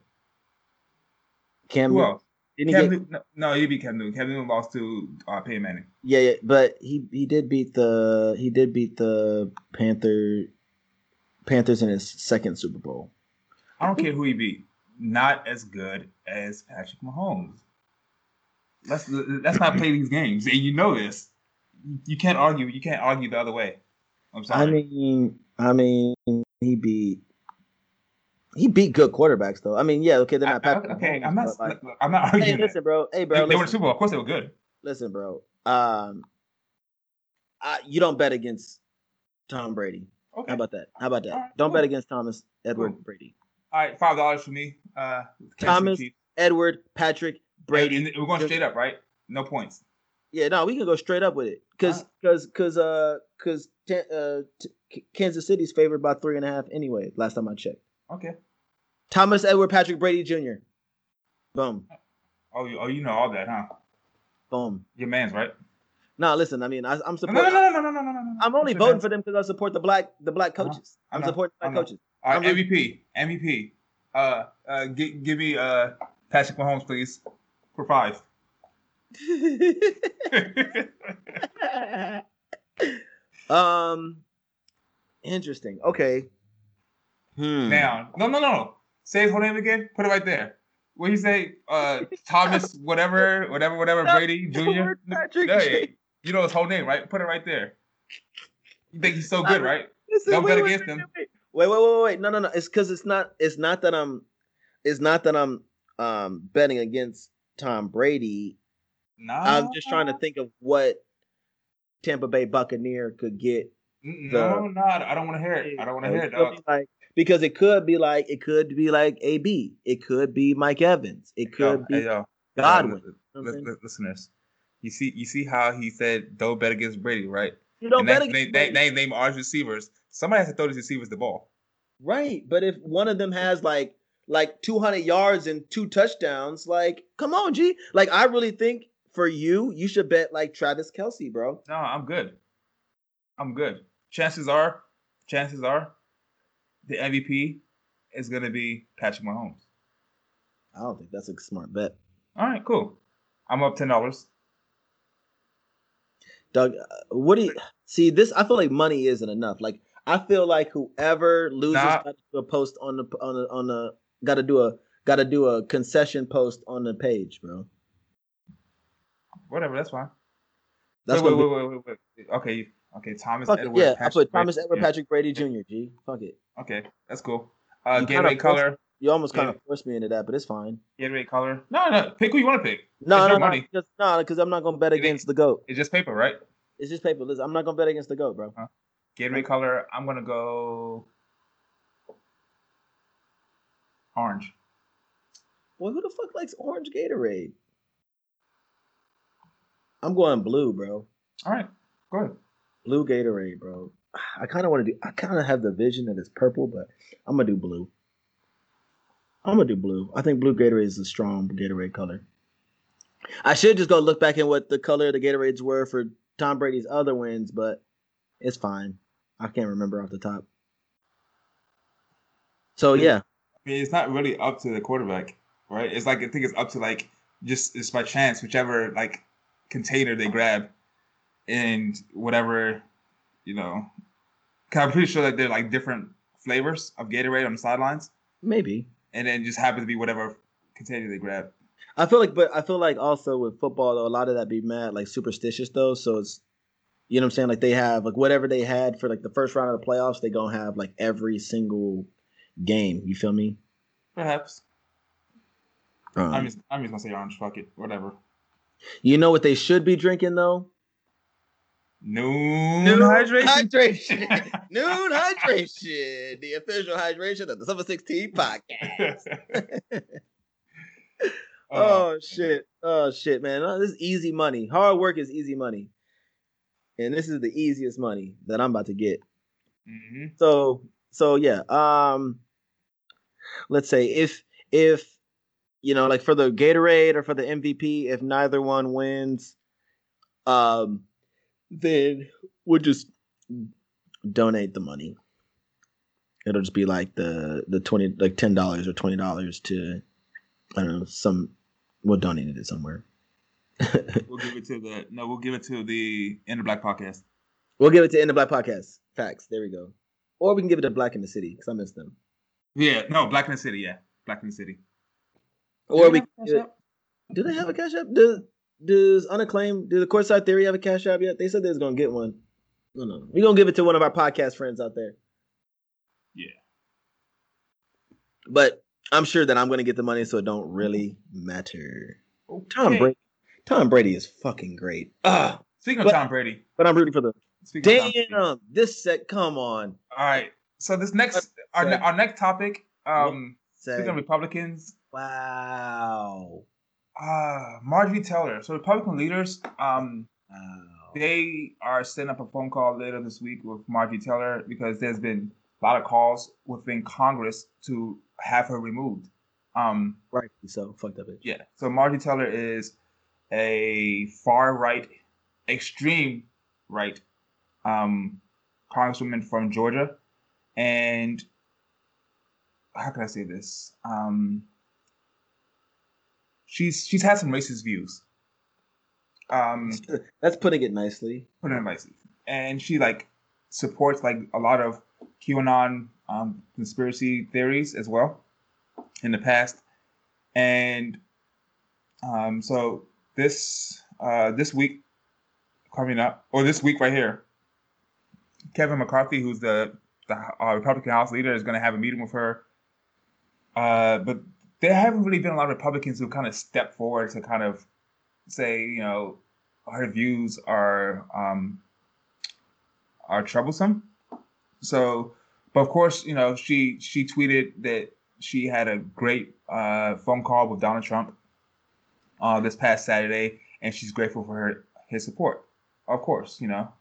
Cam Who else? didn't he get- Newton, no, no, he beat Cam Newton. Cam Newton lost to uh, Peyton Manning. Yeah, yeah, but he he did beat the he did beat the Panther Panthers in his second Super Bowl. I don't care who he beat. Not as good as Patrick Mahomes. Let's let's not play these games, and you know this. You can't argue. You can't argue the other way. I'm sorry. I mean, I mean, he beat he beat good quarterbacks though. I mean, yeah, okay, they're not I- Patrick okay, I'm not. like, I'm not hey, arguing. that. listen, bro. Hey, They, bro. they won the Super Bowl. Of course, they were good. listen, bro. Um, I, you don't bet against Tom Brady. Okay. How about that? How about that? Right, don't cool. bet against Thomas Edward Cool. Brady. All right, five dollars for me. Uh, Thomas Edward Patrick Brady. And, we're going straight up, right? No points. Yeah, no, we can go straight up with it, cause, Alright. cause, cause, uh, cause, T- uh, T- Kansas City's favored by three and a half anyway. Last time I checked. Okay. Thomas Edward Patrick Brady Jr. Boom, Oh, you, oh, you know all that, huh? boom. Your man's right. No, listen, I mean, I, I'm No, no, no, no, no, no, no, no, no. I'm only Your voting for them because I support the black, the black Uh-huh. coaches. I I'm supporting I black coaches. All right, MVP, MVP. Uh, uh, gi- give me uh Patrick Mahomes, please, for five. um, interesting. Okay, Hmm. Now, no, no, no. Say his whole name again. Put it right there. What you say? Uh, Thomas, whatever, whatever, whatever, Brady Jr. Patrick No, J. you know his whole name, right? Put it right there. You think he's so good, right? Listen, Don't wait, bet wait, against wait, him. Wait, wait, wait, wait, wait. No, no, no. It's because it's not. It's not that I'm. It's not that I'm um betting against Tom Brady. Nah. I'm just trying to think of what Tampa Bay Buccaneer could get. Mm, the- No, no, I don't want to hear it. I don't want to hear it dog. like because it could be like it could be like AB. It could be Mike Evans. It could Yo, be hey, yo, Godwin. yo, You know what I'm li- saying? li- listeners, you see, you see how he said don't bet against Brady, right? You don't and bet that, against they, they, Brady. they name his receivers. Somebody has to throw these receivers the ball. Right, but if one of them has like like 200 yards and two touchdowns, like come on, G. Like I really think for you, you should bet like Travis Kelce, bro. No, I'm good. I'm good. Chances are, chances are, the MVP is gonna be Patrick Mahomes. I don't think that's a smart bet, All right, cool. I'm up ten dollars. Doug. uh, What do you see? This I feel like money isn't enough. Like I feel like whoever loses Nah. got to do a post on the on the on the got to do a got to do a concession post on the page, bro. Whatever, that's fine. That's wait, wait, wait, wait, wait, wait. Okay, okay. Thomas Fuck it, Edward. yeah, I Patrick put Thomas Brady. Edward Yeah, Patrick Brady Jr. G. Fuck it. Okay, that's cool. Uh, You forced- color. You almost kind Yeah. of forced me into that, but it's fine. Gatorade color. No, no. Pick who you want to pick. No, It's no, no, because no, because I'm not gonna bet It against the goat. It's just paper, right? It's just paper. Listen, I'm not gonna bet against the goat, bro. Huh? Gatorade color. I'm gonna go orange. Well, who the fuck likes orange Gatorade? I'm going blue, bro. All right, go ahead. Blue Gatorade, bro. I kind of want to do. I kind of have the vision that it's purple, but I'm gonna do blue. I'm gonna do blue. I think blue Gatorade is a strong Gatorade color. I should just go look back at what the color of the Gatorades were for Tom Brady's other wins, but it's fine. I can't remember off the top. So yeah, I mean, it's not really up to the quarterback, right? It's like I think it's up to like just it's by chance, whichever like container they grab, and whatever, you know. 'Cause I'm pretty sure that they're like different flavors of Gatorade on the sidelines, maybe. and then just happen to be whatever container they grab. I feel like, but I feel like also with football, though, a lot of that be mad like superstitious though. So it's, you know, what I'm saying like they have like whatever they had for like the first round of the playoffs, they gonna have like every single game. You feel me? Perhaps. Um, I'm just I'm just gonna say orange. Fuck it, whatever. you know what they should be drinking though? Nuun, Nuun hydration. hydration. Nuun hydration. The official hydration of the Summer 16 podcast. Oh shit! Oh shit, man! Oh, this is easy money. Hard work is easy money, and this is the easiest money that I'm about to get. hmm So so yeah. Um let's say if if you know like for the Gatorade or for the MVP, if neither one wins, um then we'll just donate the money. It'll just be like the the twenty like ten dollars or twenty dollars to I don't know, some we'll donate it somewhere. We'll give it to the no. We'll give it to the end Inner Black podcast. we'll give it to End of Black Podcast. Facts. There we go. Or we can give it to Black in the City, because I miss them. Yeah, no, Black in the City. Yeah, Black in the City. Or we they do, Cash App? do they have a cash app? Does does unacclaimed do the courtside theory have a cash app yet? They said they was gonna get one. No, no. We're gonna give it to one of our podcast friends out there. Yeah. But I'm sure that I'm gonna get the money, so it don't really matter. Tom Brady Tom Brady is fucking great. Ah, Speaking of But- Tom Brady. but I'm rooting for the Damn this set. Come on. All right. So this next our, ne- our next topic. Um, speaking of Republicans, wow. uh, Marjorie Taylor. So Republican leaders, um, Wow. they are setting up a phone call later this week with Marjorie Taylor because there's been a lot of calls within Congress to have her removed. Um, right. so. Fucked up it. Yeah. So Marjorie Taylor is a far right, extreme right um, congresswoman from Georgia, and how can I say this? Um, she's she's had some racist views. Um, That's putting it nicely. put it nicely, and she like supports like a lot of QAnon um, conspiracy theories as well in the past, and um, so this uh, this week coming up, or this week right here, Kevin McCarthy, who's the the uh, Republican House leader, is going to have a meeting with her. Uh, but there haven't really been a lot of Republicans who kind of step forward to kind of say, you know, her views are um, are troublesome. So, but of course, you know, she she tweeted that she had a great uh, phone call with Donald Trump uh, this past Saturday, and she's grateful for her his support. Of course, you know,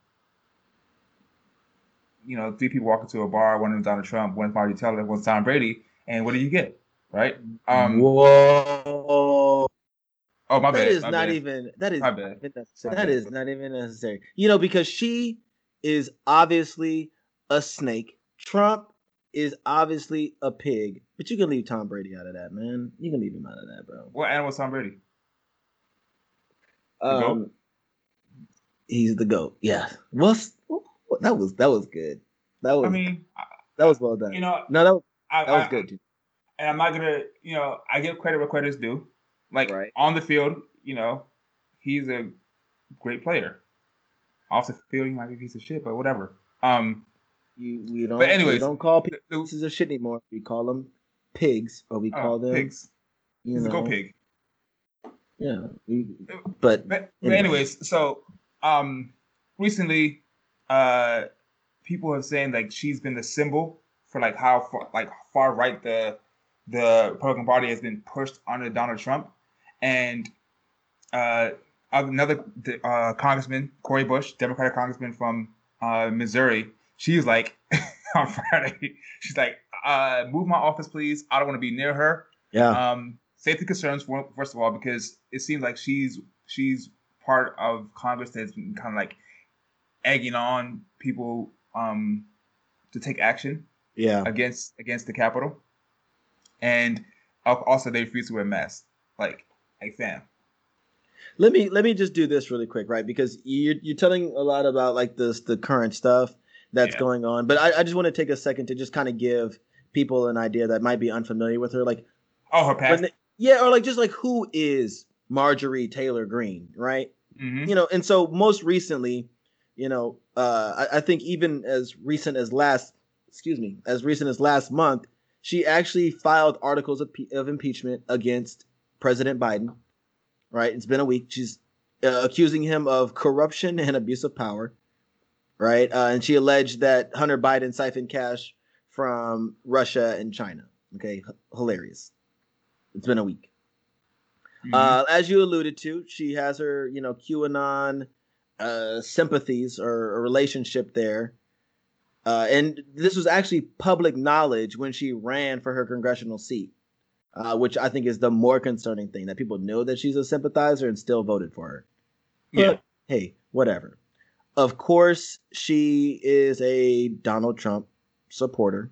you know, three people walk into a bar, one of them Donald Trump, one Marty Teller, one Tom Brady, and what do you get? Right? Um, Whoa. Oh my That bad. is my not bad. even that is My not bad. even necessary. My That is not even necessary. You know, because she is obviously a snake. Trump is obviously a pig. But you can leave Tom Brady out of that, man. You can leave him out of that, bro. What animal is Tom Brady? The? Um, he's the goat. Yeah. Well, s- that was that was good. That was I mean, that was well done. you know, no, that was, I, that was I- good. Too. and I'm not gonna, you know, I give credit where credit's due. Like Right. on the field, you know, he's a great player. Off the field, he might be a piece of shit, but whatever. Um, You we don't. But anyways, we don't call people the- pieces of shit anymore. We call them pigs, or we oh, call them pigs. You He's a know, go pig. Yeah. we- but But, but anyways, so um, recently, uh, people have saying like she's been the symbol for like how far, like far right the the Republican Party has been pushed under Donald Trump, and uh, another uh, congressman, Cori Bush, Democratic congressman from uh, Missouri, she's like on Friday, she's like, uh, "Move my office, please. I don't want to be near her." yeah. um, safety concerns for, first of all because it seems like she's she's part of Congress that's been kind of like egging on people um, to take action yeah. against against the capital and also they refuse to wear masks. Like, like fam, Let me let me just do this really quick, right? Because you're you're telling a lot about like this the current stuff that's Yeah. going on, but I, I just want to take a second to just kind of give people an idea that might be unfamiliar with her, like oh her past. they- yeah, or like just like who is Marjorie Taylor Greene, right? Mhm. you know and so most recently you know uh I, I think even as recent as last excuse me as recent as last month she actually filed articles of, of impeachment against president biden right? It's been a week. She's uh, accusing him of corruption and abuse of power right? Uh, and she alleged that hunter biden siphoned cash from russia and china. Okay? H- hilarious. It's been a week. Mhm. uh, as you alluded to, she has her, you know, QAnon uh, sympathies or a relationship there. Uh, and this was actually public knowledge when she ran for her congressional seat, uh, which I think is the more concerning thing that people know that she's a sympathizer and still voted for her. yeah, But, hey, whatever. Of course, she is a Donald Trump supporter.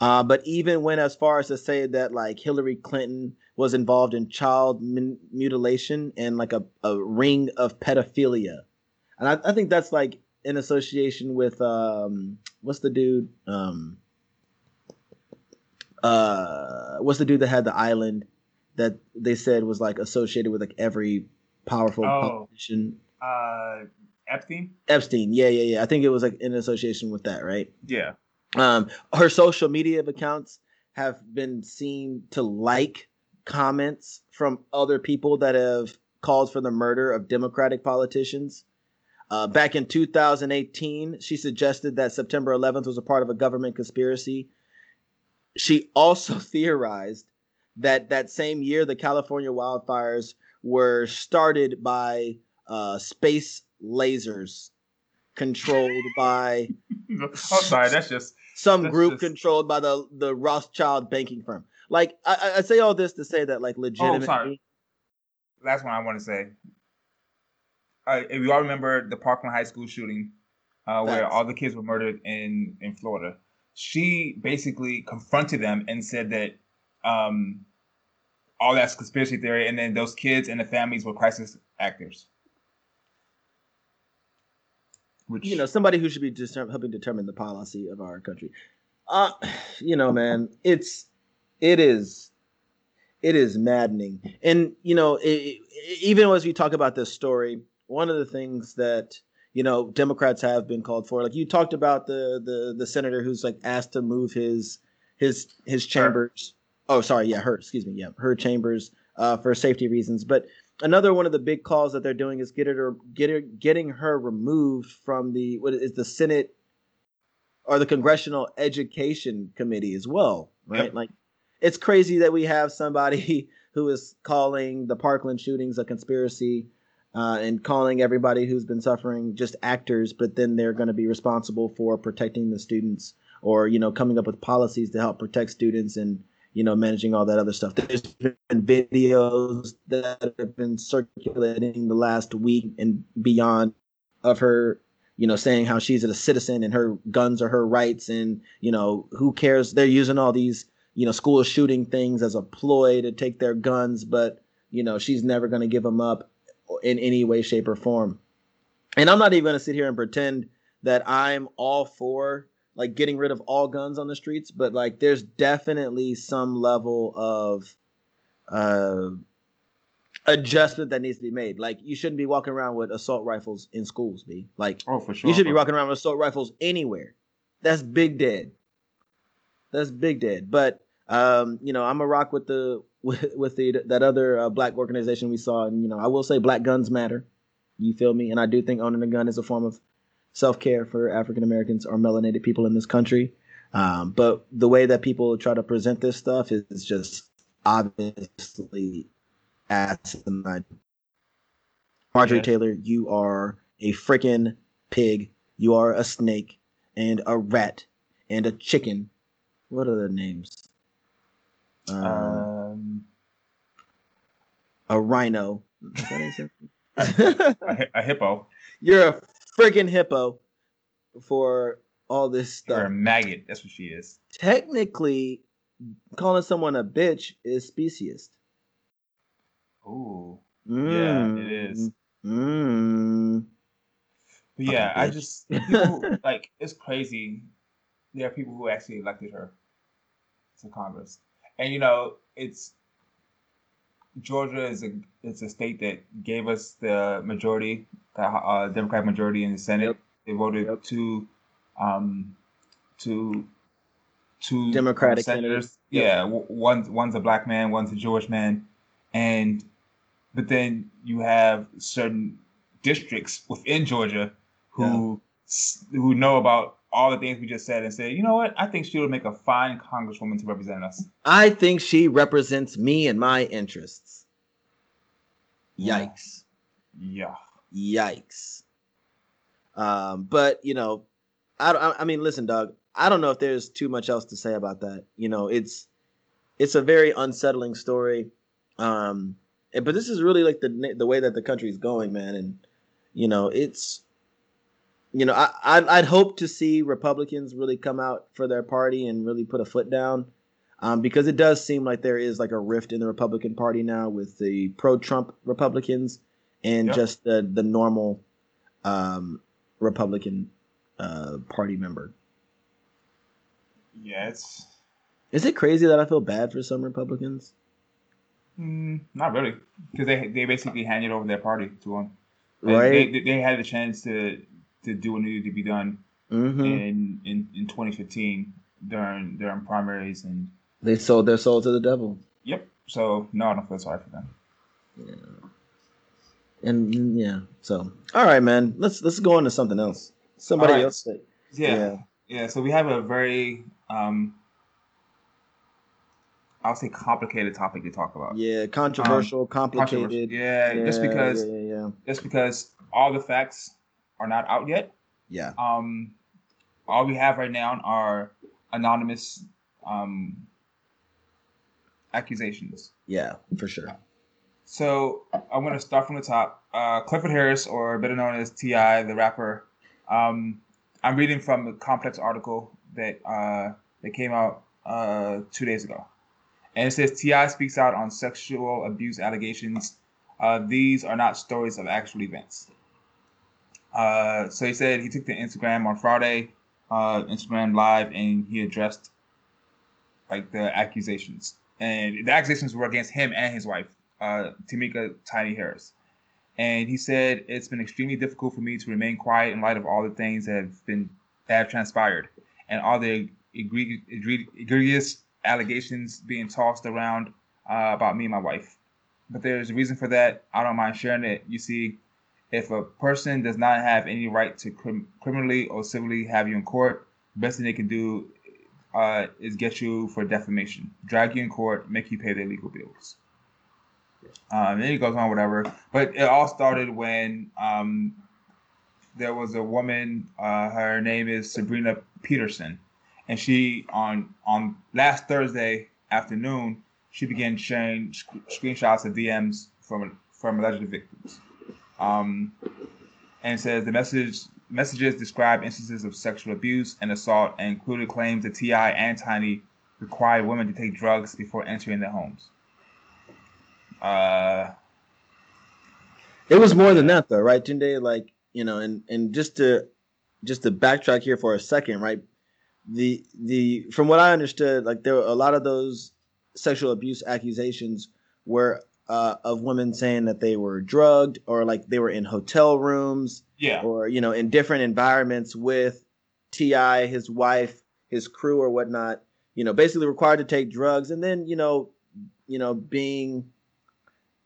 Uh, but even went as far as to say that like Hillary Clinton was involved in child min- mutilation and like a, a ring of pedophilia, and I, I think that's like in association with um what's the dude um uh what's the dude that had the island that they said was like associated with like every powerful Oh. politician? uh, Epstein. Epstein. Yeah yeah yeah. I think it was like in association with that right? Yeah, um, her social media accounts have been seen to like comments from other people that have called for the murder of Democratic politicians. Uh, back in 2018, she suggested that September 11th was a part of a government conspiracy. She also theorized that that same year, the California wildfires were started by uh, space lasers controlled by oh sorry, that's just some That's group just- controlled by the the Rothschild banking firm. Like I, I- I say all this to say that like legitimately, Oh, sorry. last one I want to say. Uh, if you all remember the Parkland High School shooting, uh, where all the kids were murdered in in Florida, she basically confronted them and said that um, all that's conspiracy theory, and then those kids and the families were crisis actors. Which you know somebody who should be determ- helping determine the policy of our country. Uh, you know, man, it's it is it is maddening, and you know, it, it, even as we talk about this story, one of the things that you know Democrats have been called for, like you talked about the the the senator who's like asked to move his his his chambers. Her. Oh, sorry, yeah, her. Excuse me, yeah, her chambers uh, for safety reasons, but another one of the big calls that they're doing is get her get her getting her removed from the what is the Senate or the Congressional Education Committee as well, right? Yep. Like it's crazy that we have somebody who is calling the Parkland shootings a conspiracy uh, and calling everybody who's been suffering just actors, but then they're going to be responsible for protecting the students or you know coming up with policies to help protect students and you know managing all that other stuff. There's been videos that have been circulating the last week and beyond of her you know saying how she's a citizen and her guns are her rights and you know who cares they're using all these you know, school shooting things as a ploy to take their guns, but you know, she's never going to give them up in any way, shape, or form. And I'm not even going to sit here and pretend that I'm all for like getting rid of all guns on the streets, but like there's definitely some level of uh, adjustment that needs to be made. Like you shouldn't be walking around with assault rifles in schools, be like oh for sure. You should be walking around with assault rifles anywhere. That's big dead that's big dead. But um, you know, I'm a rock with the with, with the that other uh, black organization we saw, and you know, I will say Black Guns Matter. You feel me? And I do think owning a gun is a form of self care for African Americans or melanated people in this country. Um, but the way that people try to present this stuff is, just obviously asinine. Marjorie yeah. Taylor, you are a freaking pig. You are a snake and a rat and a chicken what are their names? Um, um a rhino. a, a, hippo. You're a freaking hippo for all this stuff. You're a maggot. That's what she is. Technically, calling someone a bitch is speciesist. Ooh. Mm. Yeah, it is. Mm. But yeah, I just people, like it's crazy. There are people who actually elected her to Congress. And you know, it's Georgia is a it's a state that gave us the majority, the uh, Democratic majority in the Senate. Yep. They voted yep. two, um, two, two Democratic senators. Yep. Yeah, one's one's a black man, one's a Jewish man, and but then you have certain districts within Georgia who yeah. who know about all the things we just said and say, you know what? I think she would make a fine congresswoman to represent us. I think she represents me and my interests. Yikes. Yeah. Yikes. Um, but you know, I, I mean, listen, Doug. I don't know if there's too much else to say about that. You know, it's it's a very unsettling story. Um, but this is really like the the way that the country's going, man. And you know, it's you know, I, I'd, I'd hope to see Republicans really come out for their party and really put a foot down, um, because it does seem like there is like a rift in the Republican Party now with the pro-Trump Republicans and yep. just the the normal um, Republican uh, Party member. Yeah, it's. Is it crazy that I feel bad for some Republicans? Mm, not really, because they they basically handed over their party to them. Right. They, they had the chance to to do what needed to be done mm-hmm. in, in in 2015 during during primaries and they sold their soul to the devil. Yep. So no, I don't feel sorry for them. Yeah. And yeah. So all right, man. Let's let's go on to something else. Somebody right. else. Say, yeah. yeah. Yeah. So we have a very um I'll say complicated topic to talk about. Yeah, controversial, um, complicated. Controversial. Yeah, yeah, just because yeah, yeah, just because all the facts are not out yet. Yeah. Um, all we have right now are anonymous um, accusations. Yeah, for sure. So I'm going to start from the top. Uh, Clifford Harris, or better known as T.I., the rapper. Um, I'm reading from a Complex article that uh, that came out uh, two days ago, and it says T.I. speaks out on sexual abuse allegations. Uh, these are not stories of actual events. Uh, so he said he took to Instagram on Friday, uh, Instagram live, and he addressed like the accusations. And the accusations were against him and his wife, uh, Tameka Tiny Harris. And he said it's been extremely difficult for me to remain quiet in light of all the things that have been that have transpired and all the egregious allegations being tossed around uh, about me and my wife. But there's a reason for that. I don't mind sharing it. You see, if a person does not have any right to crim- criminally or civilly have you in court, the best thing they can do uh, is get you for defamation, drag you in court, make you pay their legal bills. Um, then he goes on, whatever. But it all started when um, there was a woman. Uh, her name is Sabrina Peterson, and she on on last Thursday afternoon she began sharing sc- screenshots of DMs from from alleged victims. Um, and says the message messages describe instances of sexual abuse and assault and included claims that T.I. and Tiny required women to take drugs before entering their homes. Uh, it was more than that, though, right, Tunde? Like you know, and and just to just to backtrack here for a second, right? The the from what I understood, like there were a lot of those sexual abuse accusations were uh, of women saying that they were drugged or like they were in hotel rooms, yeah, or you know, in different environments with T.I., his wife, his crew, or whatnot. You know, basically required to take drugs, and then you know, you know, being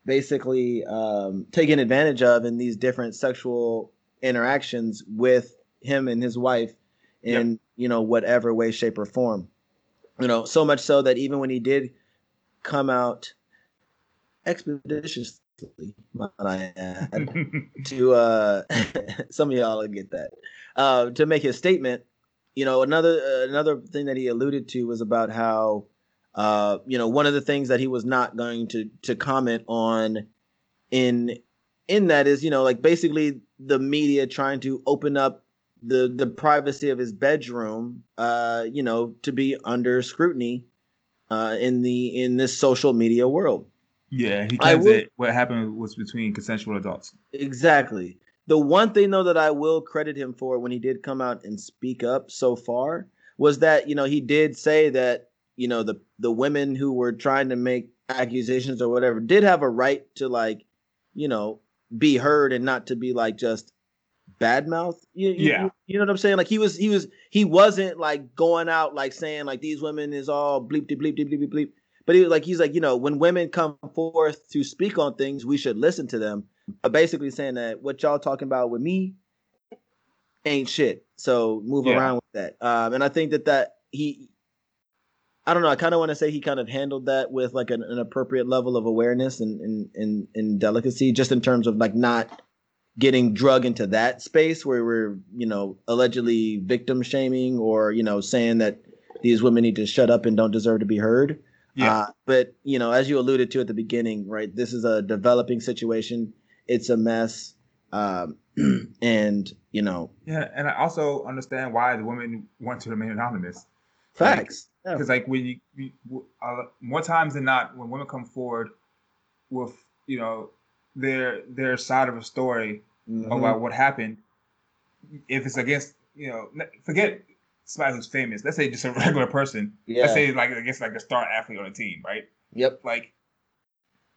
basically um, taken advantage of in these different sexual interactions with him and his wife in yep. you know whatever way shape or form you know so much so that even when he did come out expeditiously might I add, to uh some of y'all get that uh to make his statement you know another uh, another thing that he alluded to was about how uh, you know, one of the things that he was not going to to comment on in in that is, you know, like basically the media trying to open up the the privacy of his bedroom, uh, you know, to be under scrutiny uh, in the in this social media world. Yeah, he claims that what happened was between consensual adults. Exactly. The one thing though that I will credit him for when he did come out and speak up so far was that you know he did say that you know the the women who were trying to make accusations or whatever did have a right to like you know be heard and not to be like just bad mouth you, yeah you, you, know what i'm saying like he was he was he wasn't like going out like saying like these women is all bleep bleep bleep bleep bleep bleep but he was like he's like you know when women come forth to speak on things we should listen to them but basically saying that what y'all talking about with me ain't shit so move yeah. around with that um and i think that that he I don't know. I kind of want to say he kind of handled that with like an, an appropriate level of awareness and, and, and, and delicacy, just in terms of like not getting drug into that space where we're, you know, allegedly victim shaming or, you know, saying that these women need to shut up and don't deserve to be heard. Yeah. Uh, but, you know, as you alluded to at the beginning, right, this is a developing situation. It's a mess. Um, and, you know. Yeah. And I also understand why the women want to remain anonymous. Facts. Because like, yeah. like when you, you uh, more times than not, when women come forward with you know their their side of a story mm-hmm. about what happened, if it's against you know forget somebody who's famous, let's say just a regular person, yeah. let's say like I guess like a star athlete on a team, right? Yep. Like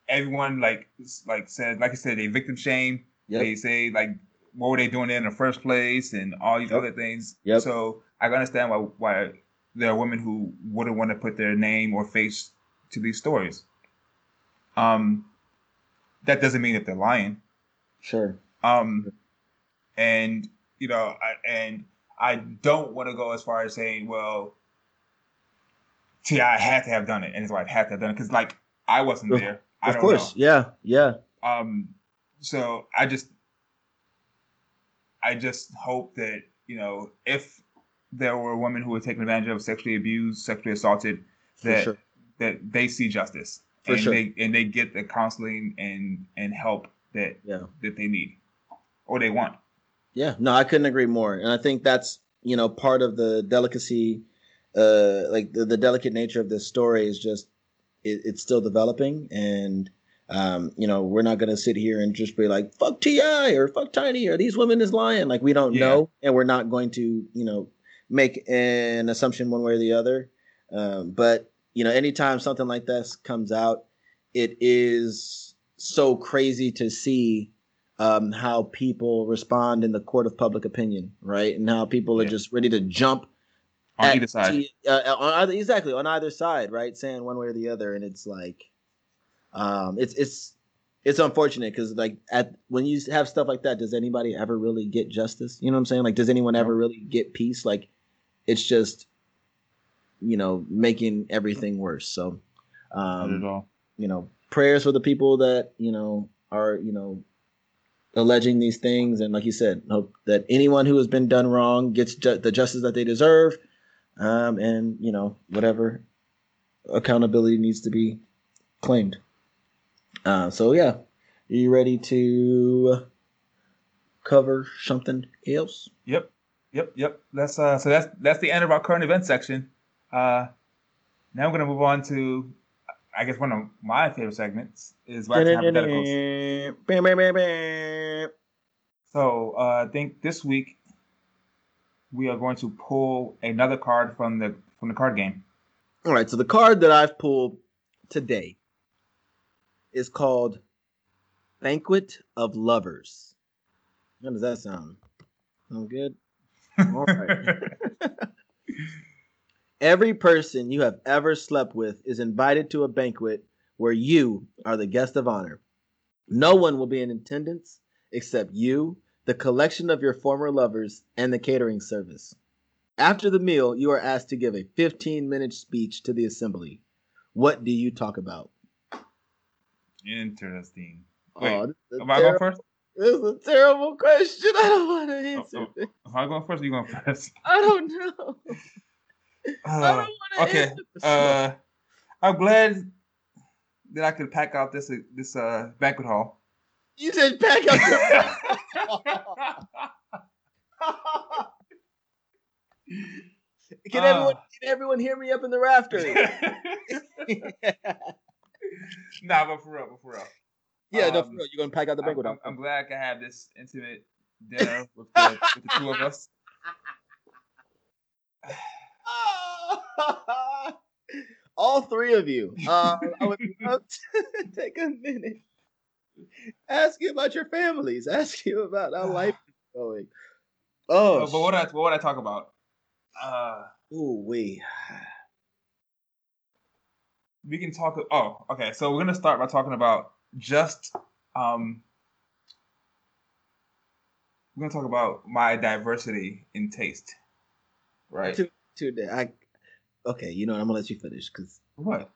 everyone like like said like I said they victim shame. Yep. They say like what were they doing there in the first place and all these yep. other things. Yep. So I can understand why why there are women who wouldn't want to put their name or face to these stories. Um, that doesn't mean that they're lying. Sure. Um, and you know, I, and I don't want to go as far as saying, well, T.I. had to have done it, and his wife had to have done it because, like, I wasn't of, there. I of course, know. yeah, yeah. Um, so I just, I just hope that you know, if there were women who were taken advantage of, sexually abused, sexually assaulted, that sure. that they see justice For and sure. they and they get the counseling and and help that yeah. that they need or they want. Yeah, no, I couldn't agree more, and I think that's you know part of the delicacy, uh, like the, the delicate nature of this story is just it, it's still developing, and um, you know, we're not gonna sit here and just be like, fuck T.I. or fuck Tiny or these women is lying. Like we don't Yeah. know, and we're not going to, you know, make an assumption one way or the other. Um, but you know, anytime something like this comes out, it is so crazy to see um, how people respond in the court of public opinion, right? And how people are just ready to jump On either side. T- uh, on either exactly on either side, right? Saying one way or the other, and it's like, um, it's it's it's unfortunate because like at when you have stuff like that, does anybody ever really get justice? You know what I'm saying? Like, does anyone ever really get peace? Like, it's just you know making everything worse. So, um, you know, prayers for the people that you know are you know alleging these things, and like you said, hope that anyone who has been done wrong gets ju- the justice that they deserve, um, and you know whatever accountability needs to be claimed. Uh, so yeah, are you ready to cover something else? Yep, yep, yep. That's uh. So that's that's the end of our current event section. Uh, now I'm gonna move on to, I guess one of my favorite segments is wax hypotheticals. Bam, bam, bam, bam. So uh, I think this week we are going to pull another card from the from the card game. All right, so the card that I've pulled today is called Banquet of Lovers. How does that sound? Sound good? All right. Every person you have ever slept with is invited to a banquet where you are the guest of honor. No one will be in attendance except you, the collection of your former lovers, and the catering service. After the meal, you are asked to give a 15 minute speech to the assembly. What do you talk about? Interesting. Wait, oh, this is, a am I going terrible, first? this is a terrible question. I don't want to oh, answer. oh. this. Am I going first? Or you going first? I don't know. Uh, don't want to okay, uh, I'm glad that I could pack out this this uh banquet hall. you said pack your. can everyone Ah. can everyone hear me up in the rafters? nah, but for real, but for real. yeah, no, Um, for real. You're gonna pack out the I'm, banquet I'm, hall. I'm glad I can have this intimate dinner with the, with the two of us. All three of you. Uh, I would love to take a minute. Ask you about your families. Ask you about how life is going. Oh, Uh, but what I what would I talk about? Uh, ooh, we. we can talk. Oh, okay. So we're gonna start by talking about just um. We're gonna talk about my diversity in taste, right? Two, two. I. Okay, you know what? I'm gonna let you finish because What?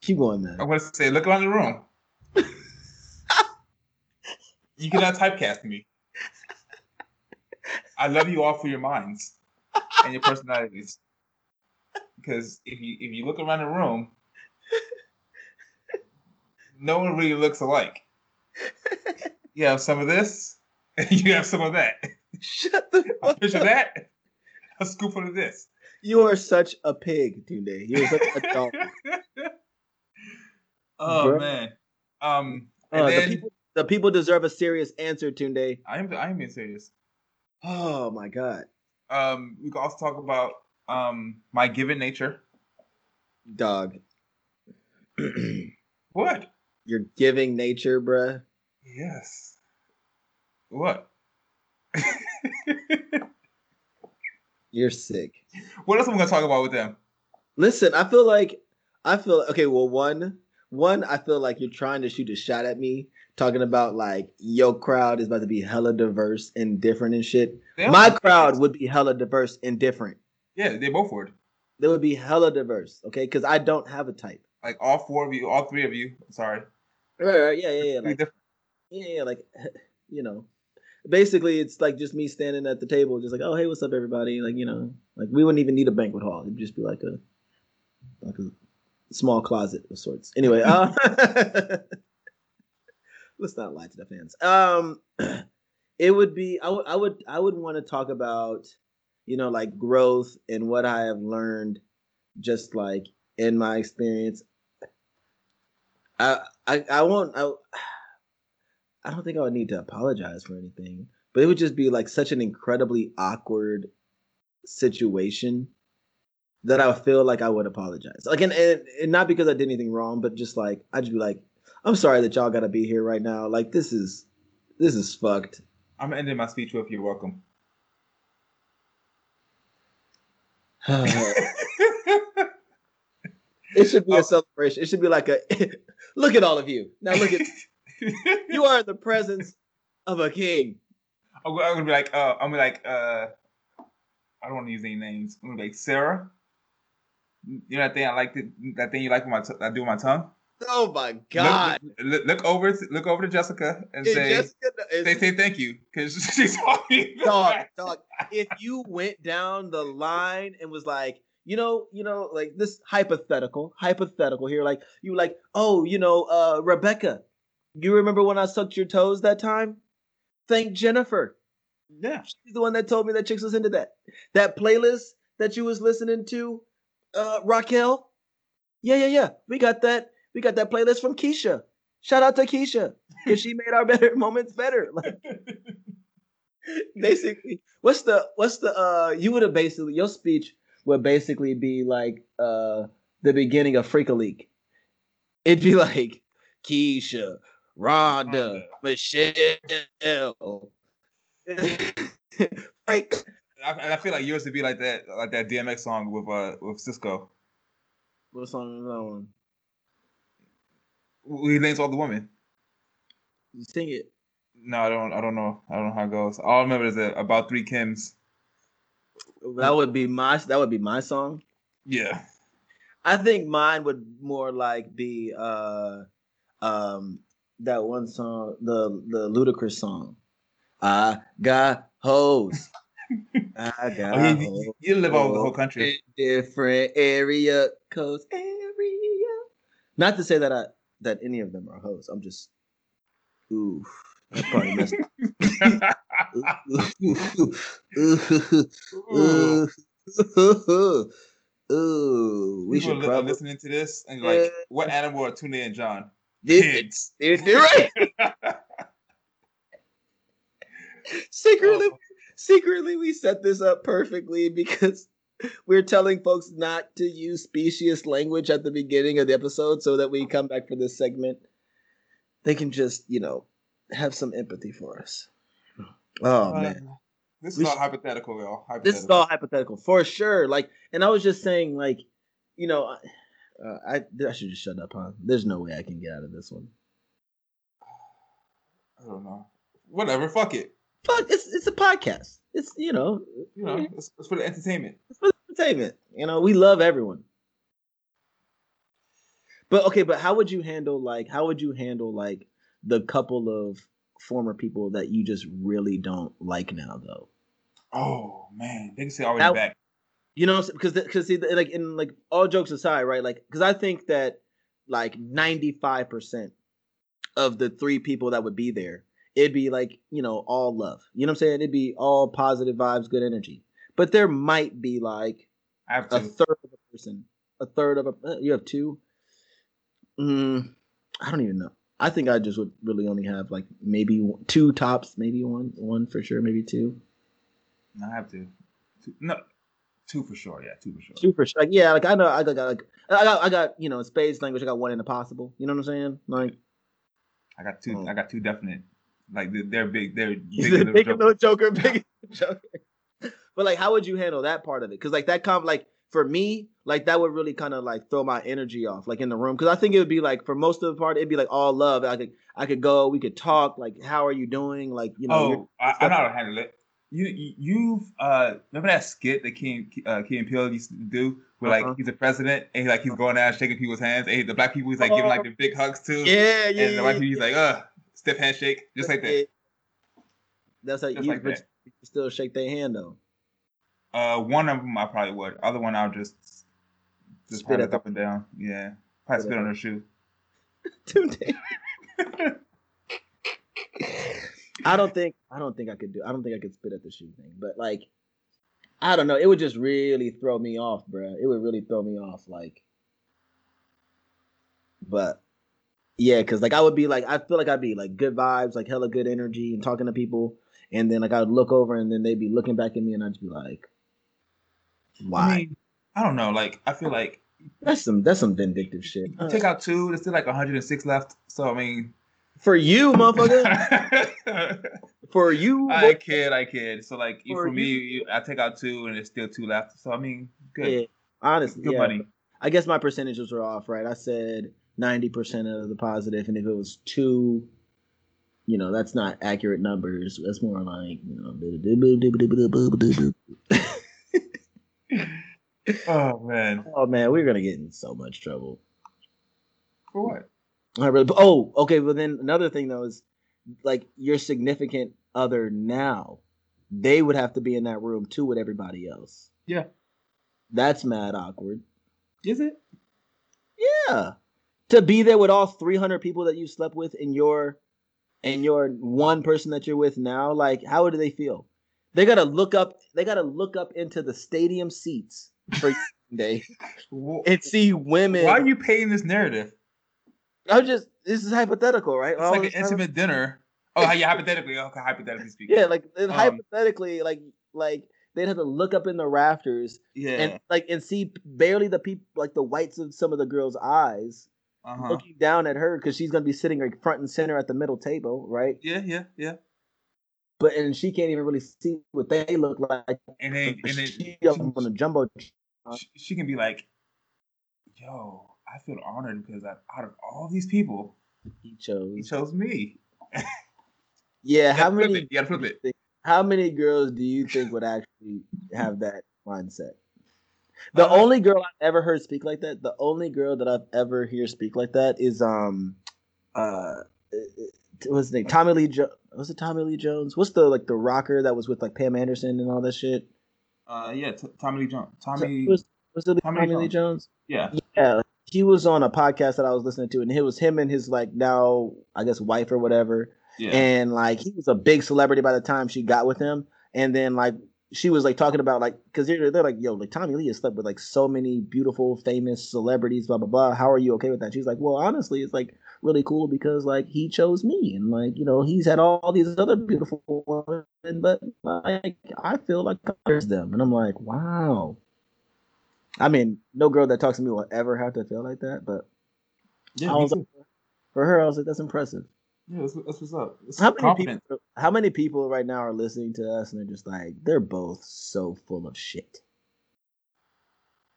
keep going, man. I'm gonna say, look around the room. you cannot typecast me. I love you all for your minds and your personalities. Because if you if you look around the room, no one really looks alike. You have some of this, and you have some of that. Shut the A fuck pinch of that, a scoopful of this. You are such a pig, Tunde. You're such a dog. oh Bruh. man. Um and Uh, the people, the people deserve a serious answer, Tunde. I am I am being serious. Oh my god, Um, we can also talk about um my given nature. dog. What? You're giving nature, bruh. Yes. What? You're sick. What else am I gonna talk about with them? Listen, I feel like I feel okay. Well, one, one, I feel like you're trying to shoot a shot at me, talking about like your crowd is about to be hella diverse and different and shit. My crowd would be hella diverse and different. Yeah, they both would. They would be hella diverse, okay? Because I don't have a type. Like all four of you, all three of you. Sorry. Right, right, yeah, yeah, yeah. Like, yeah, yeah, like, you know, basically, it's like just me standing at the table, just like, oh, hey, what's up, everybody? Like, you know, like we wouldn't even need a banquet hall. It'd just be like a, like a small closet of sorts. Anyway, uh, let's not lie to the fans. Um, it would be, I would, I would, I would want to talk about, you know, like growth and what I have learned, just like in my experience. I I I won't. I, I don't think I would need to apologize for anything, but it would just be like such an incredibly awkward situation that I would feel like I would apologize. Like, and, and, and not because I did anything wrong, but just like I'd just be like, I'm sorry that y'all got to be here right now. Like, this is this is fucked. I'm ending my speech with "You're welcome." it should be a oh. celebration. It should be like a look at all of you. Now look at you are in the presence of a king. I'm gonna be like, uh, I'm gonna be like, uh, I don't want to use any names. I'm gonna be like Sarah. You know that thing I like to, that thing you like when my t- I do with my tongue. Oh my god! Look, look, look over, look over to Jessica and say, Jessica, say, say thank you because she's talking. Dog, dog. If you went down the line and was like, you know, you know, like this hypothetical, hypothetical here, like you like, oh, you know, uh, Rebecca, you remember when I sucked your toes that time? Thank Jennifer. Yeah, she's the one that told me that chicks was into that. That playlist that you was listening to, uh, Raquel. Yeah, yeah, yeah. We got that we got that playlist from Keisha. Shout out to Keisha because she made our better moments better. Like basically, what's the what's the uh you would have basically your speech would basically be like uh the beginning of Freek-a-Leek. It'd be like Keisha, Rhonda, Michelle. Frank. I, I, feel like yours would be like that, like that DMX song with uh with Sisqó. What song is that one? He names all the women. You sing it. No, I don't. I don't know. I don't know how it goes. All I remember is that about three Kims. That would be my. That would be my song. Yeah. I think mine would more like be uh, um, that one song, the the Ludacris song. I got hoes. I oh, got oh, you, hoes. You live all over the whole country. Different area codes. Area. Not to say that I that any of them are hoes. I'm just, ooh, I probably messed up. ooh, ooh, ooh, we should probably listening to this and like, what animal are Tunde and John? Kids. It's, right. secretly, oh. secretly, we set this up perfectly because we're telling folks not to use specious language at the beginning of the episode so that we come back for this segment they can just you know have some empathy for us oh uh, man this is we all sh- hypothetical y'all hypothetical. this is all hypothetical for sure like and i was just saying like you know uh, I, I should just shut up huh there's no way i can get out of this one i don't know whatever fuck it fuck it's it's a podcast it's you know, you know, it's, it's for the entertainment. It's for the entertainment. You know, we love everyone. But okay, but how would you handle like how would you handle like the couple of former people that you just really don't like now though? Oh man, they can say always back. You know, because because see, like in like all jokes aside, right? Like, because I think that like ninety five percent of the three people that would be there it'd be like, you know, all love. You know what I'm saying? It'd be all positive vibes, good energy. But there might be like a third of a person, a third of a, uh, you have two. Mm, I don't even know. I think I just would really only have like maybe two tops, maybe one, one for sure, maybe two. I have to. Two, no, two for sure. Yeah, two for sure. Two for sure. Like yeah, like I know I got like I got I got you know space language. I got one in the possible. You know what I'm saying? Like I got two. Um, I got two definite like they're big. They're big, big no Joker, big Joker. But like, how would you handle that part of it? Because like that comp, like for me, like that would really kind of like throw my energy off, like in the room. Because I think it would be like for most of the part, it'd be like all love. I could, I could go, we could talk. Like, how are you doing? Like, you know. Oh, I, I know how to handle it. You, you've uh remember that skit that Key, uh, Key and Peele used to do where like uh-huh. he's a president and he, like he's going out shaking people's hands and the black people he's like giving like the big hugs to yeah yeah and the white people he's like uh stiff handshake, just like that. That's how just you, like that. you still shake their hand though. Uh, one of them I probably would. Other one I'll just just spit it up and down. Yeah, probably spit, spit on her shoe. Today. I don't think I don't think I could do. I don't think I could spit at the shoe thing. But like, I don't know. It would just really throw me off, bro. It would really throw me off. Like, but Yeah, because like I would be like I feel like I'd be like good vibes, like hella good energy, and talking to people, and then like I would look over, and then they'd be looking back at me, and I'd just be like, "Why?" I mean, I don't know. Like, I feel like that's some that's some vindictive shit. take out two, there's still like 106 left. So I mean, For you, motherfucker. For you, I kid, I kid. So like For for me, you. you, I take out two, and there's still two left. So I mean, good, yeah, honestly, good yeah. money. I guess my percentages were off, right? I said ninety percent of the positive, and if it was two, you know, that's not accurate numbers. That's more like you know. Oh man, Oh man, we're gonna get in so much trouble. for what? Oh, okay. Well, then another thing though is, like your significant other now, they would have to be in that room too with everybody else. Yeah. That's mad awkward. Is it? Yeah. To be there with all 300 people that you slept with in your and your one person that you're with now, like how do they feel? They got to look up they got to look up into the stadium seats for day and see women. Why are you painting this narrative? I'm just this is hypothetical, right? It's All like an intimate dinner. Oh, yeah, hypothetically. Okay, hypothetically speaking. Yeah, like Um, hypothetically like like they'd have to look up in the rafters yeah. and like and see barely the people like the whites of some of the girls' eyes uh-huh. looking down at her because she's gonna be sitting like front and center at the middle table, right? Yeah, yeah, yeah. But and she can't even really see what they look like. And then, and then she she, up on the jumbo. she- she can be like, "Yo, I feel honored because I, out of all these people, He chose he chose. me." Yeah, how many? it. You gotta flip it. How many girls do you think would actually have that mindset? The Uh, only girl I've ever heard speak like that, the only girl that I've ever hear speak like that is um, uh, what's his name? Tommy Lee. Jo- was it Tommy Lee Jones? What's the like the rocker that was with like Pam Anderson and all that shit? Uh, yeah, t- Tommy Lee Jones. Tommy, was was it Tommy Tommy, Lee Lee Jones? yeah, Yeah, he was on a podcast that I was listening to, and it was him and his like now I guess wife or whatever, yeah. and like he was a big celebrity by the time she got with him, and then like she was like talking about like because they're, they're like yo like Tommy Lee has slept with like so many beautiful famous celebrities blah blah blah. How are you okay with that she's like well honestly it's like really cool because like he chose me. And like you know he's had all, these other beautiful women but like I feel like there's them. And I'm like wow I mean no girl that talks to me will ever have to feel like that but yeah, too. for her I was like that's impressive yeah that's, that's what's up. It's how many confident. people? How many people right now are listening to us and they're just like they're both so full of shit.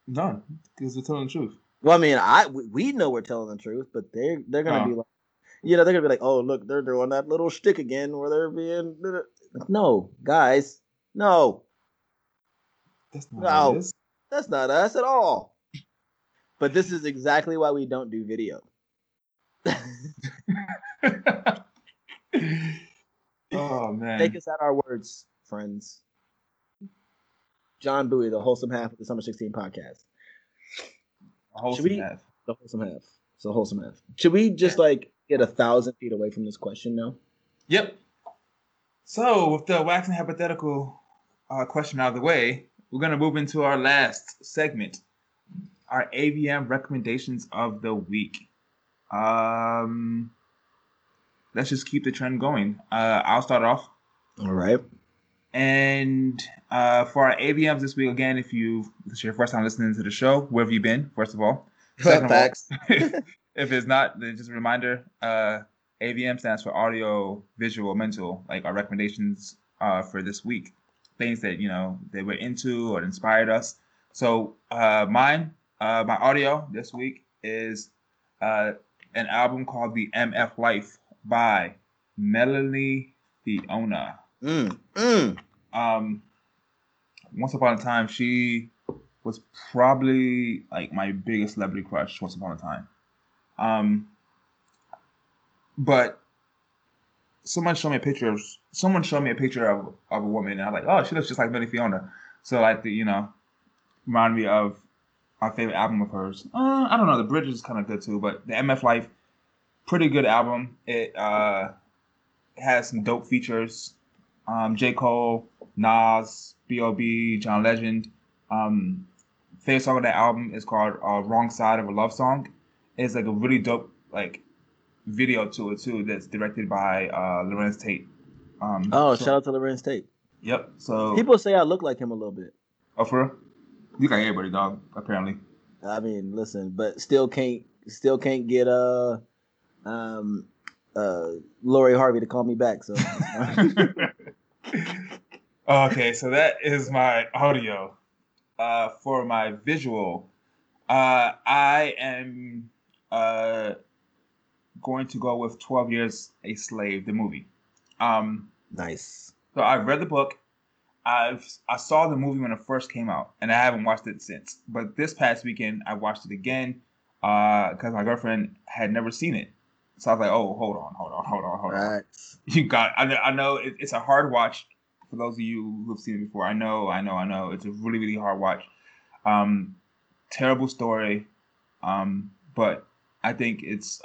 None, because they're telling the truth. Well, I mean, I we, know we're telling the truth, but they're they're gonna Oh. be like, you know, they're gonna be like, oh look, they're doing that little shtick again where they're being. No, guys, no, That's not No. How it is. that's not us at all. But this is exactly why we don't do video. oh man. Take us at our words, friends. John Bowie, the wholesome half of the Summer 16 podcast. The wholesome we- half. The wholesome half. It's the wholesome half. Should we just like get a thousand feet away from this question now? Yep. So with the waxing hypothetical uh, question out of the way, we're gonna move into our last segment, our AVM recommendations of the week. Um, let's just keep the trend going. Uh, I'll start off. All right. And uh, for our AVMs this week, again, if you this is your first time listening to the show, where have you been? First of all, Second Facts. if it's not, then just a reminder. Uh, AVM stands for audio, visual, mental. Like our recommendations uh, for this week, things that you know they we're into or inspired us. So uh, mine, uh, my audio this week is uh, an album called The MF Life by Melanie Fiona. Mm, mm. Um, once upon a time, she was probably like my biggest celebrity crush. Once upon a time, um, but someone showed me a picture of someone showed me a picture of, of a woman, and I was like, oh, she looks just like Melanie Fiona. So like the you know, remind me of my favorite album of hers. Uh, I don't know, the bridge is kind of good too, but the MF Life, pretty good album. It uh has some dope features. Um, J. Cole, Nas, B.O.B., John Legend. Um, favorite song of that album is called uh, "Wrong Side of a Love Song." It's like a really dope, like video to it too. That's directed by uh, Larenz Tate. Um, oh, so, shout out to Larenz Tate. Yep. So people say I look like him a little bit. Oh, for real? You like everybody, dog. Apparently. I mean, listen, but still can't still can't get uh um uh Lori Harvey to call me back. So. okay, so that is my audio. Uh, for my visual, uh, I am uh going to go with Twelve Years a Slave, the movie. Um, nice. So I've read the book. I've I saw the movie when it first came out, and I haven't watched it since. But this past weekend, I watched it again because uh, my girlfriend had never seen it. So I was like, "Oh, hold on, hold on, hold on, hold right. on." You got. I know. I know it, it's a hard watch for those of you who've seen it before. I know. I know. I know. It's a really, really hard watch. Um, terrible story, um, but I think it's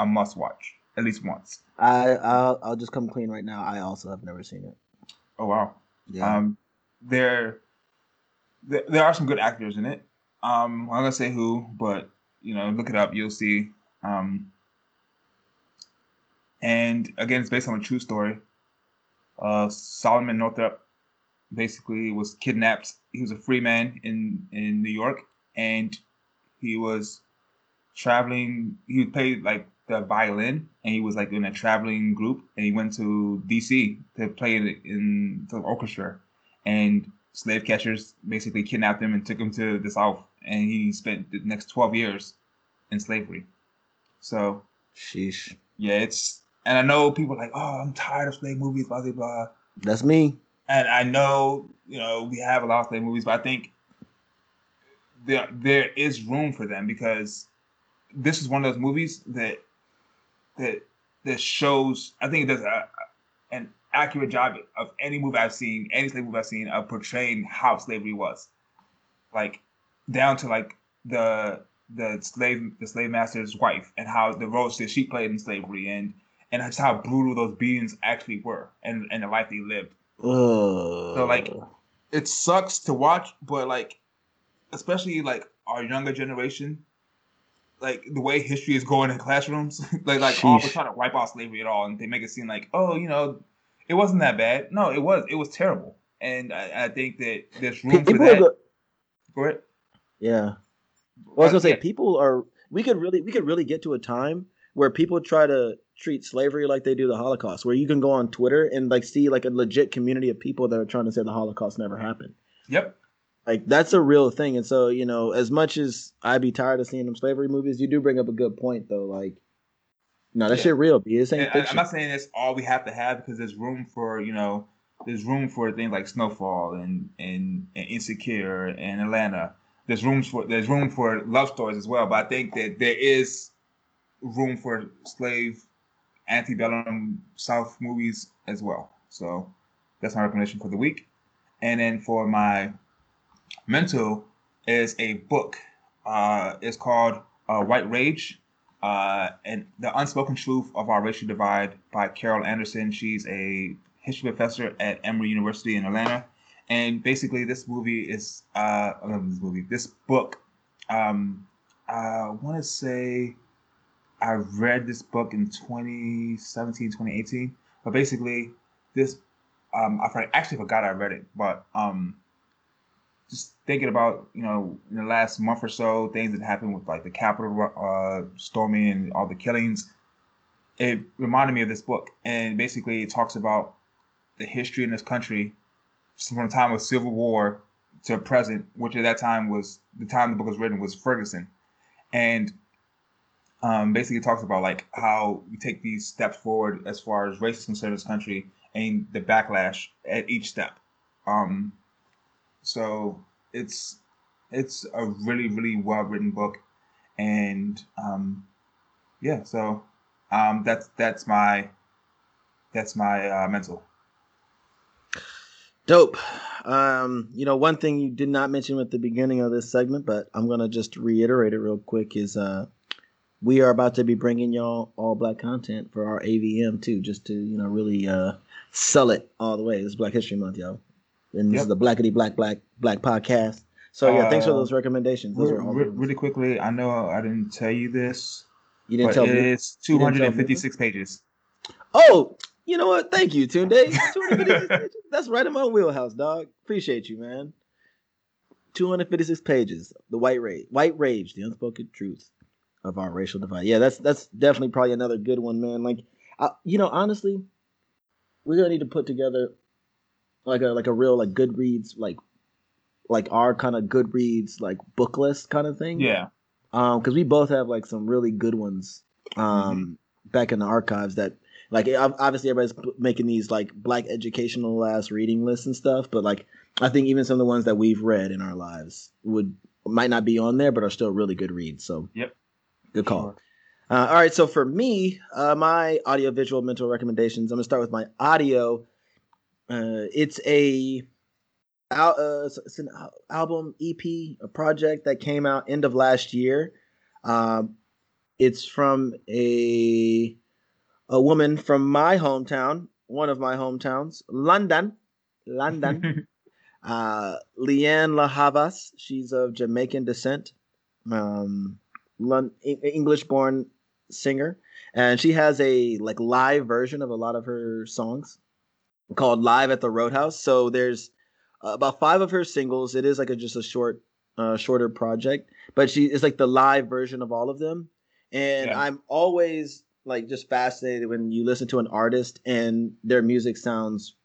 a must watch at least once. I I'll, I'll just come clean right now. I also have never seen it. Oh wow. Yeah. Um, there, there, there are some good actors in it. Um, I'm gonna say who, but you know, look it up. You'll see. Um, and again, it's based on a true story. Uh, Solomon Northup basically was kidnapped. He was a free man in in New York, and he was traveling. He played like the violin, and he was like in a traveling group, and he went to D.C. to play in, in the orchestra, and slave catchers basically kidnapped him and took him to the South, and he spent the next twelve years in slavery. So, sheesh. Yeah, it's and I know people like, oh, I'm tired of slave movies, blah blah blah. That's me. And I know, you know, we have a lot of slave movies, but I think there there is room for them because this is one of those movies that that that shows. I think it does a, an accurate job of any movie I've seen, any slave movie I've seen, of portraying how slavery was, like down to like the the slave the slave master's wife and how the roles that she played in slavery and and just how brutal those beings actually were and and the life they lived. Uh. So like, it sucks to watch, but like, especially like our younger generation, like the way history is going in classrooms, like like oh, we're trying to wipe out slavery at all, and they make it seem like oh, you know, it wasn't that bad. No, it was. It was terrible, and I, I think that there's room people for that. Go, Go ahead. Yeah. Well, I was gonna say people are. We could really we could really get to a time where people try to treat slavery like they do the Holocaust, where you can go on Twitter and like see like a legit community of people that are trying to say the Holocaust never happened. Yep. Like that's a real thing. And so, you know, as much as I'd be tired of seeing them slavery movies, you do bring up a good point though. Like, no, that yeah. shit real, B. This ain't I'm not saying that's all we have to have because there's room for, you know, there's room for things like Snowfall and and, and Insecure and Atlanta. There's rooms for there's room for love stories as well. But I think that there is room for slave antebellum South movies as well. So that's my recommendation for the week. And then for my mental is a book. Uh, it's called uh, White Rage uh, and the Unspoken Truth of Our Racial Divide by Carol Anderson. She's a history professor at Emory University in Atlanta. And basically, this movie is, uh, I love this movie, this book, um, I want to say I read this book in 2017, 2018. But basically, this, um, I actually forgot I read it, but um, just thinking about you know in the last month or so things that happened with like the Capitol uh, storming and all the killings. It reminded me of this book, and basically it talks about the history in this country from the time of Civil War to present, which at that time was the time the book was written was Ferguson, and um, basically talks about like how we take these steps forward as far as race is concerned in this country and the backlash at each step. Um, so it's it's a really really well written book, and um, yeah. So um, that's that's my that's my uh, mental. Dope. Um, you know, one thing you did not mention at the beginning of this segment, but I'm gonna just reiterate it real quick is uh, we are about to be bringing y'all all black content for our AVM too, just to you know really uh, sell it all the way. This is Black History Month, y'all and this yep. is the Blackity Black Black Black podcast. So yeah, uh, thanks for uh, those recommendations. Those re- are re- really quickly. I know I didn't tell you this You didn't tell me. it's you didn't tell me. 256 pages. Oh, you know what? Thank you, Tunde. 256 pages. That's right in my wheelhouse, dog. Appreciate you, man. 256 pages. The white rage, white rage, the unspoken truth of our racial divide. Yeah, that's that's definitely probably another good one, man. Like, I, you know, honestly, we're gonna need to put together like a like a real like Goodreads like like our kind of Goodreads like book list kind of thing. Yeah. um because we both have like some really good ones um back in the archives that like obviously everybody's making these like black educational ass reading lists and stuff but like i think even some of the ones that we've read in our lives would might not be on there but are still really good reads so Yep. good call Sure. uh, all right so for me uh, my audio visual mental recommendations i'm gonna start with my audio uh, it's a al- uh, it's- an album ep a project that came out end of last year um, it's from a a woman from my hometown one of my hometowns london london uh, Lianne La Havas. She's of Jamaican descent, um, Lon- English born singer. And she has a like live version of a lot of her songs called Live at the Roundhouse. So there's uh, about five of her singles. It is like a just a short, uh, shorter project, but she is like the live version of all of them. And Yeah. I'm always like just fascinated when you listen to an artist and their music sounds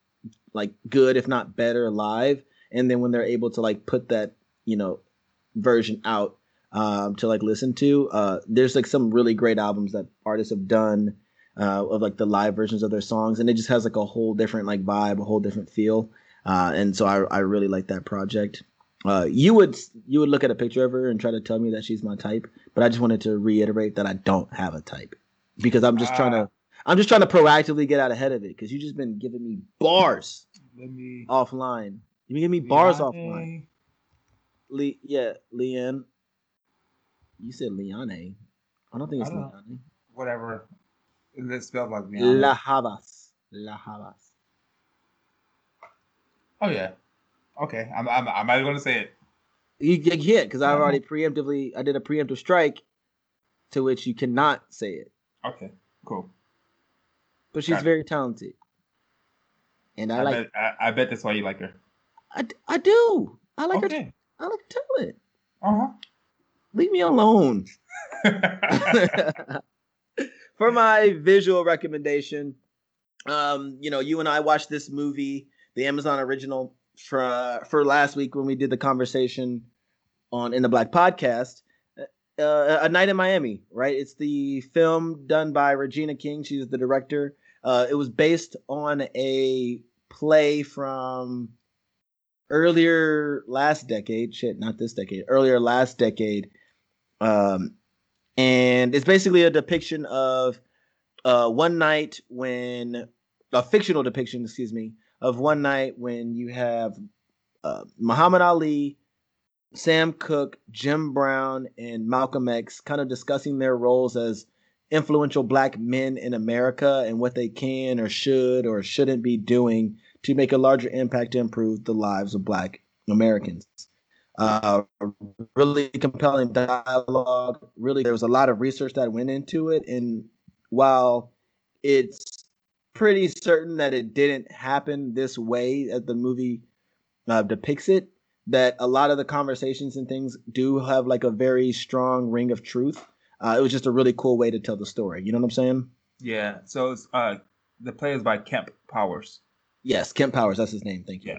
like good if not better live and then when they're able to like put that you know version out um to like listen to uh there's like some really great albums that artists have done uh of like the live versions of their songs and it just has like a whole different like vibe a whole different feel uh and so i i really like that project uh you would you would look at a picture of her and try to tell me that she's my type but i just wanted to reiterate that i don't have a type because i'm just trying Ah. to i'm just trying to proactively get out ahead of it because you just been giving me bars Let me. offline. You give me bars offline. Le- yeah, Lianne. You said Leone. I don't think it's know. Whatever. It's spelled like Leone. La Havas. La Havas. Oh yeah. Okay. I'm. I'm. I'm not going to say it. You, you can't because I've already preemptively. I did a preemptive strike, to which you cannot say it. Okay. Cool. But she's Got it. very talented, and I, I, like. bet. I, I bet that's why you like her. I, I do. I like her. I like her talent. Uh huh. Leave me alone. for my visual recommendation, um, you know, you and I watched this movie, the Amazon original, for for last week when we did the conversation on in the Black podcast. Uh, a night in Miami, right? It's the film done by Regina King. She's the director. Uh, it was based on a play from earlier last decade. Shit, not this decade. Earlier last decade. Um, and it's basically a depiction of uh, one night when a fictional depiction, excuse me, of one night when you have uh, Muhammad Ali, Sam Cooke, Jim Brown, and Malcolm X kind of discussing their roles as influential black men in America and what they can or should or shouldn't be doing to make a larger impact to improve the lives of black Americans. Uh, really compelling dialogue. Really, there was a lot of research that went into it, and while it's pretty certain that it didn't happen this way as the movie uh, depicts it, that a lot of the conversations and things do have like a very strong ring of truth. Uh, it was just a really cool way to tell the story. You know what I'm saying? Yeah. So it's uh the play is by Kemp Powers. Yes, Kemp Powers. That's his name. Thank you.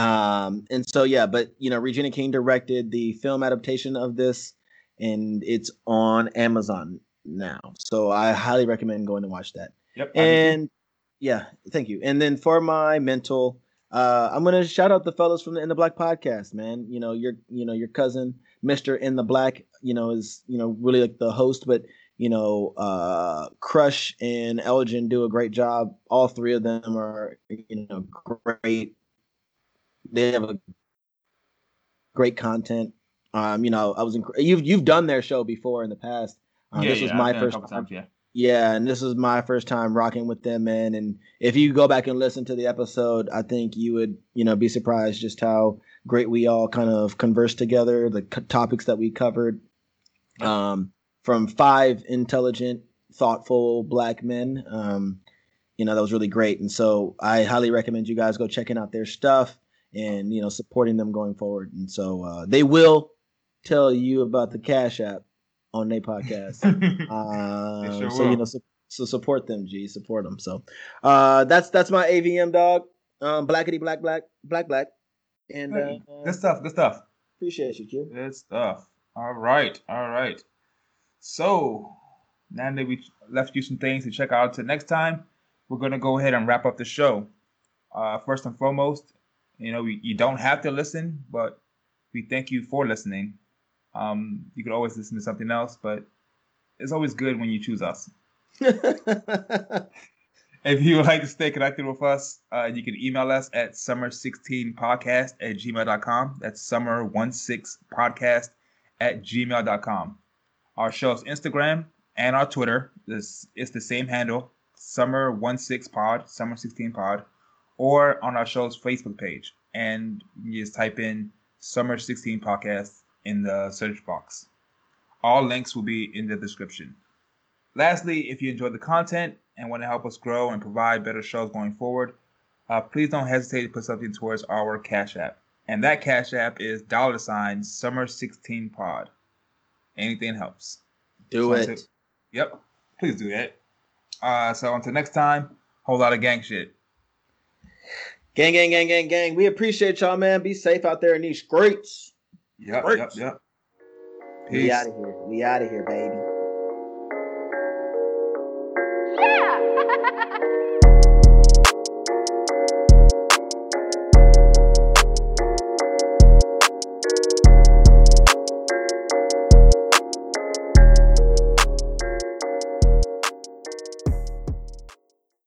Um, and so yeah, but you know, Regina King directed the film adaptation of this, and it's on Amazon now. So I highly recommend going to watch that. Yep. I do too. And yeah, thank you. And then for my mental, uh, I'm gonna shout out the fellows from the In the Black podcast, man. You know, your you know, your cousin, Mr. In the Black, you know, is, you know, really like the host, but you know, uh Crush and Elgin do a great job. All three of them are, you know, great. They have a great content. Um, you know, I was inc- you've you've done their show before in the past. Uh, yeah, this was my I've done it a first time. times. Yeah. Yeah, and this is my first time rocking with them, man. And if you go back and listen to the episode, I think you would, you know, be surprised just how great we all kind of conversed together, the c- topics that we covered. Um, from five intelligent, thoughtful black men. Um, you know, that was really great. And so I highly recommend you guys go checking out their stuff and, you know, supporting them going forward. And so uh, they will tell you about the Cash App on their podcast. um, sure so, will. you know, so, so, support them, G, support them. So uh, that's that's my AVM dog. Um, blackity black black black black. And uh, good stuff, good stuff. Appreciate you, Q. Good stuff. All right, all right. So now that we left you some things to check out to next time, we're going to go ahead and wrap up the show. Uh, first and foremost, you know, you, don't have to listen, but we thank you for listening. Um, you could always listen to something else, but it's always good when you choose us. if you would like to stay connected with us, uh, you can email us at summer16podcast at gmail.com. That's summer16podcast at gmail.com. Our show's Instagram and our Twitter is it's the same handle, summer16pod, summer16pod or on our show's Facebook page, and you just type in Summer Sixteen Podcast in the search box. All links will be in the description. Lastly, if you enjoyed the content and want to help us grow and provide better shows going forward, uh, please don't hesitate to put something towards our Cash App. And that Cash App is dollar sign Summer 16 Pod. Anything helps. Do so it. yep. Please do that. Uh, so until next time, whole lot of gang shit. Gang, gang, gang, gang, gang. We appreciate y'all, man. Be safe out there in these streets. Yep, streets. yep, yep. Peace. We out of here. We out of here, baby.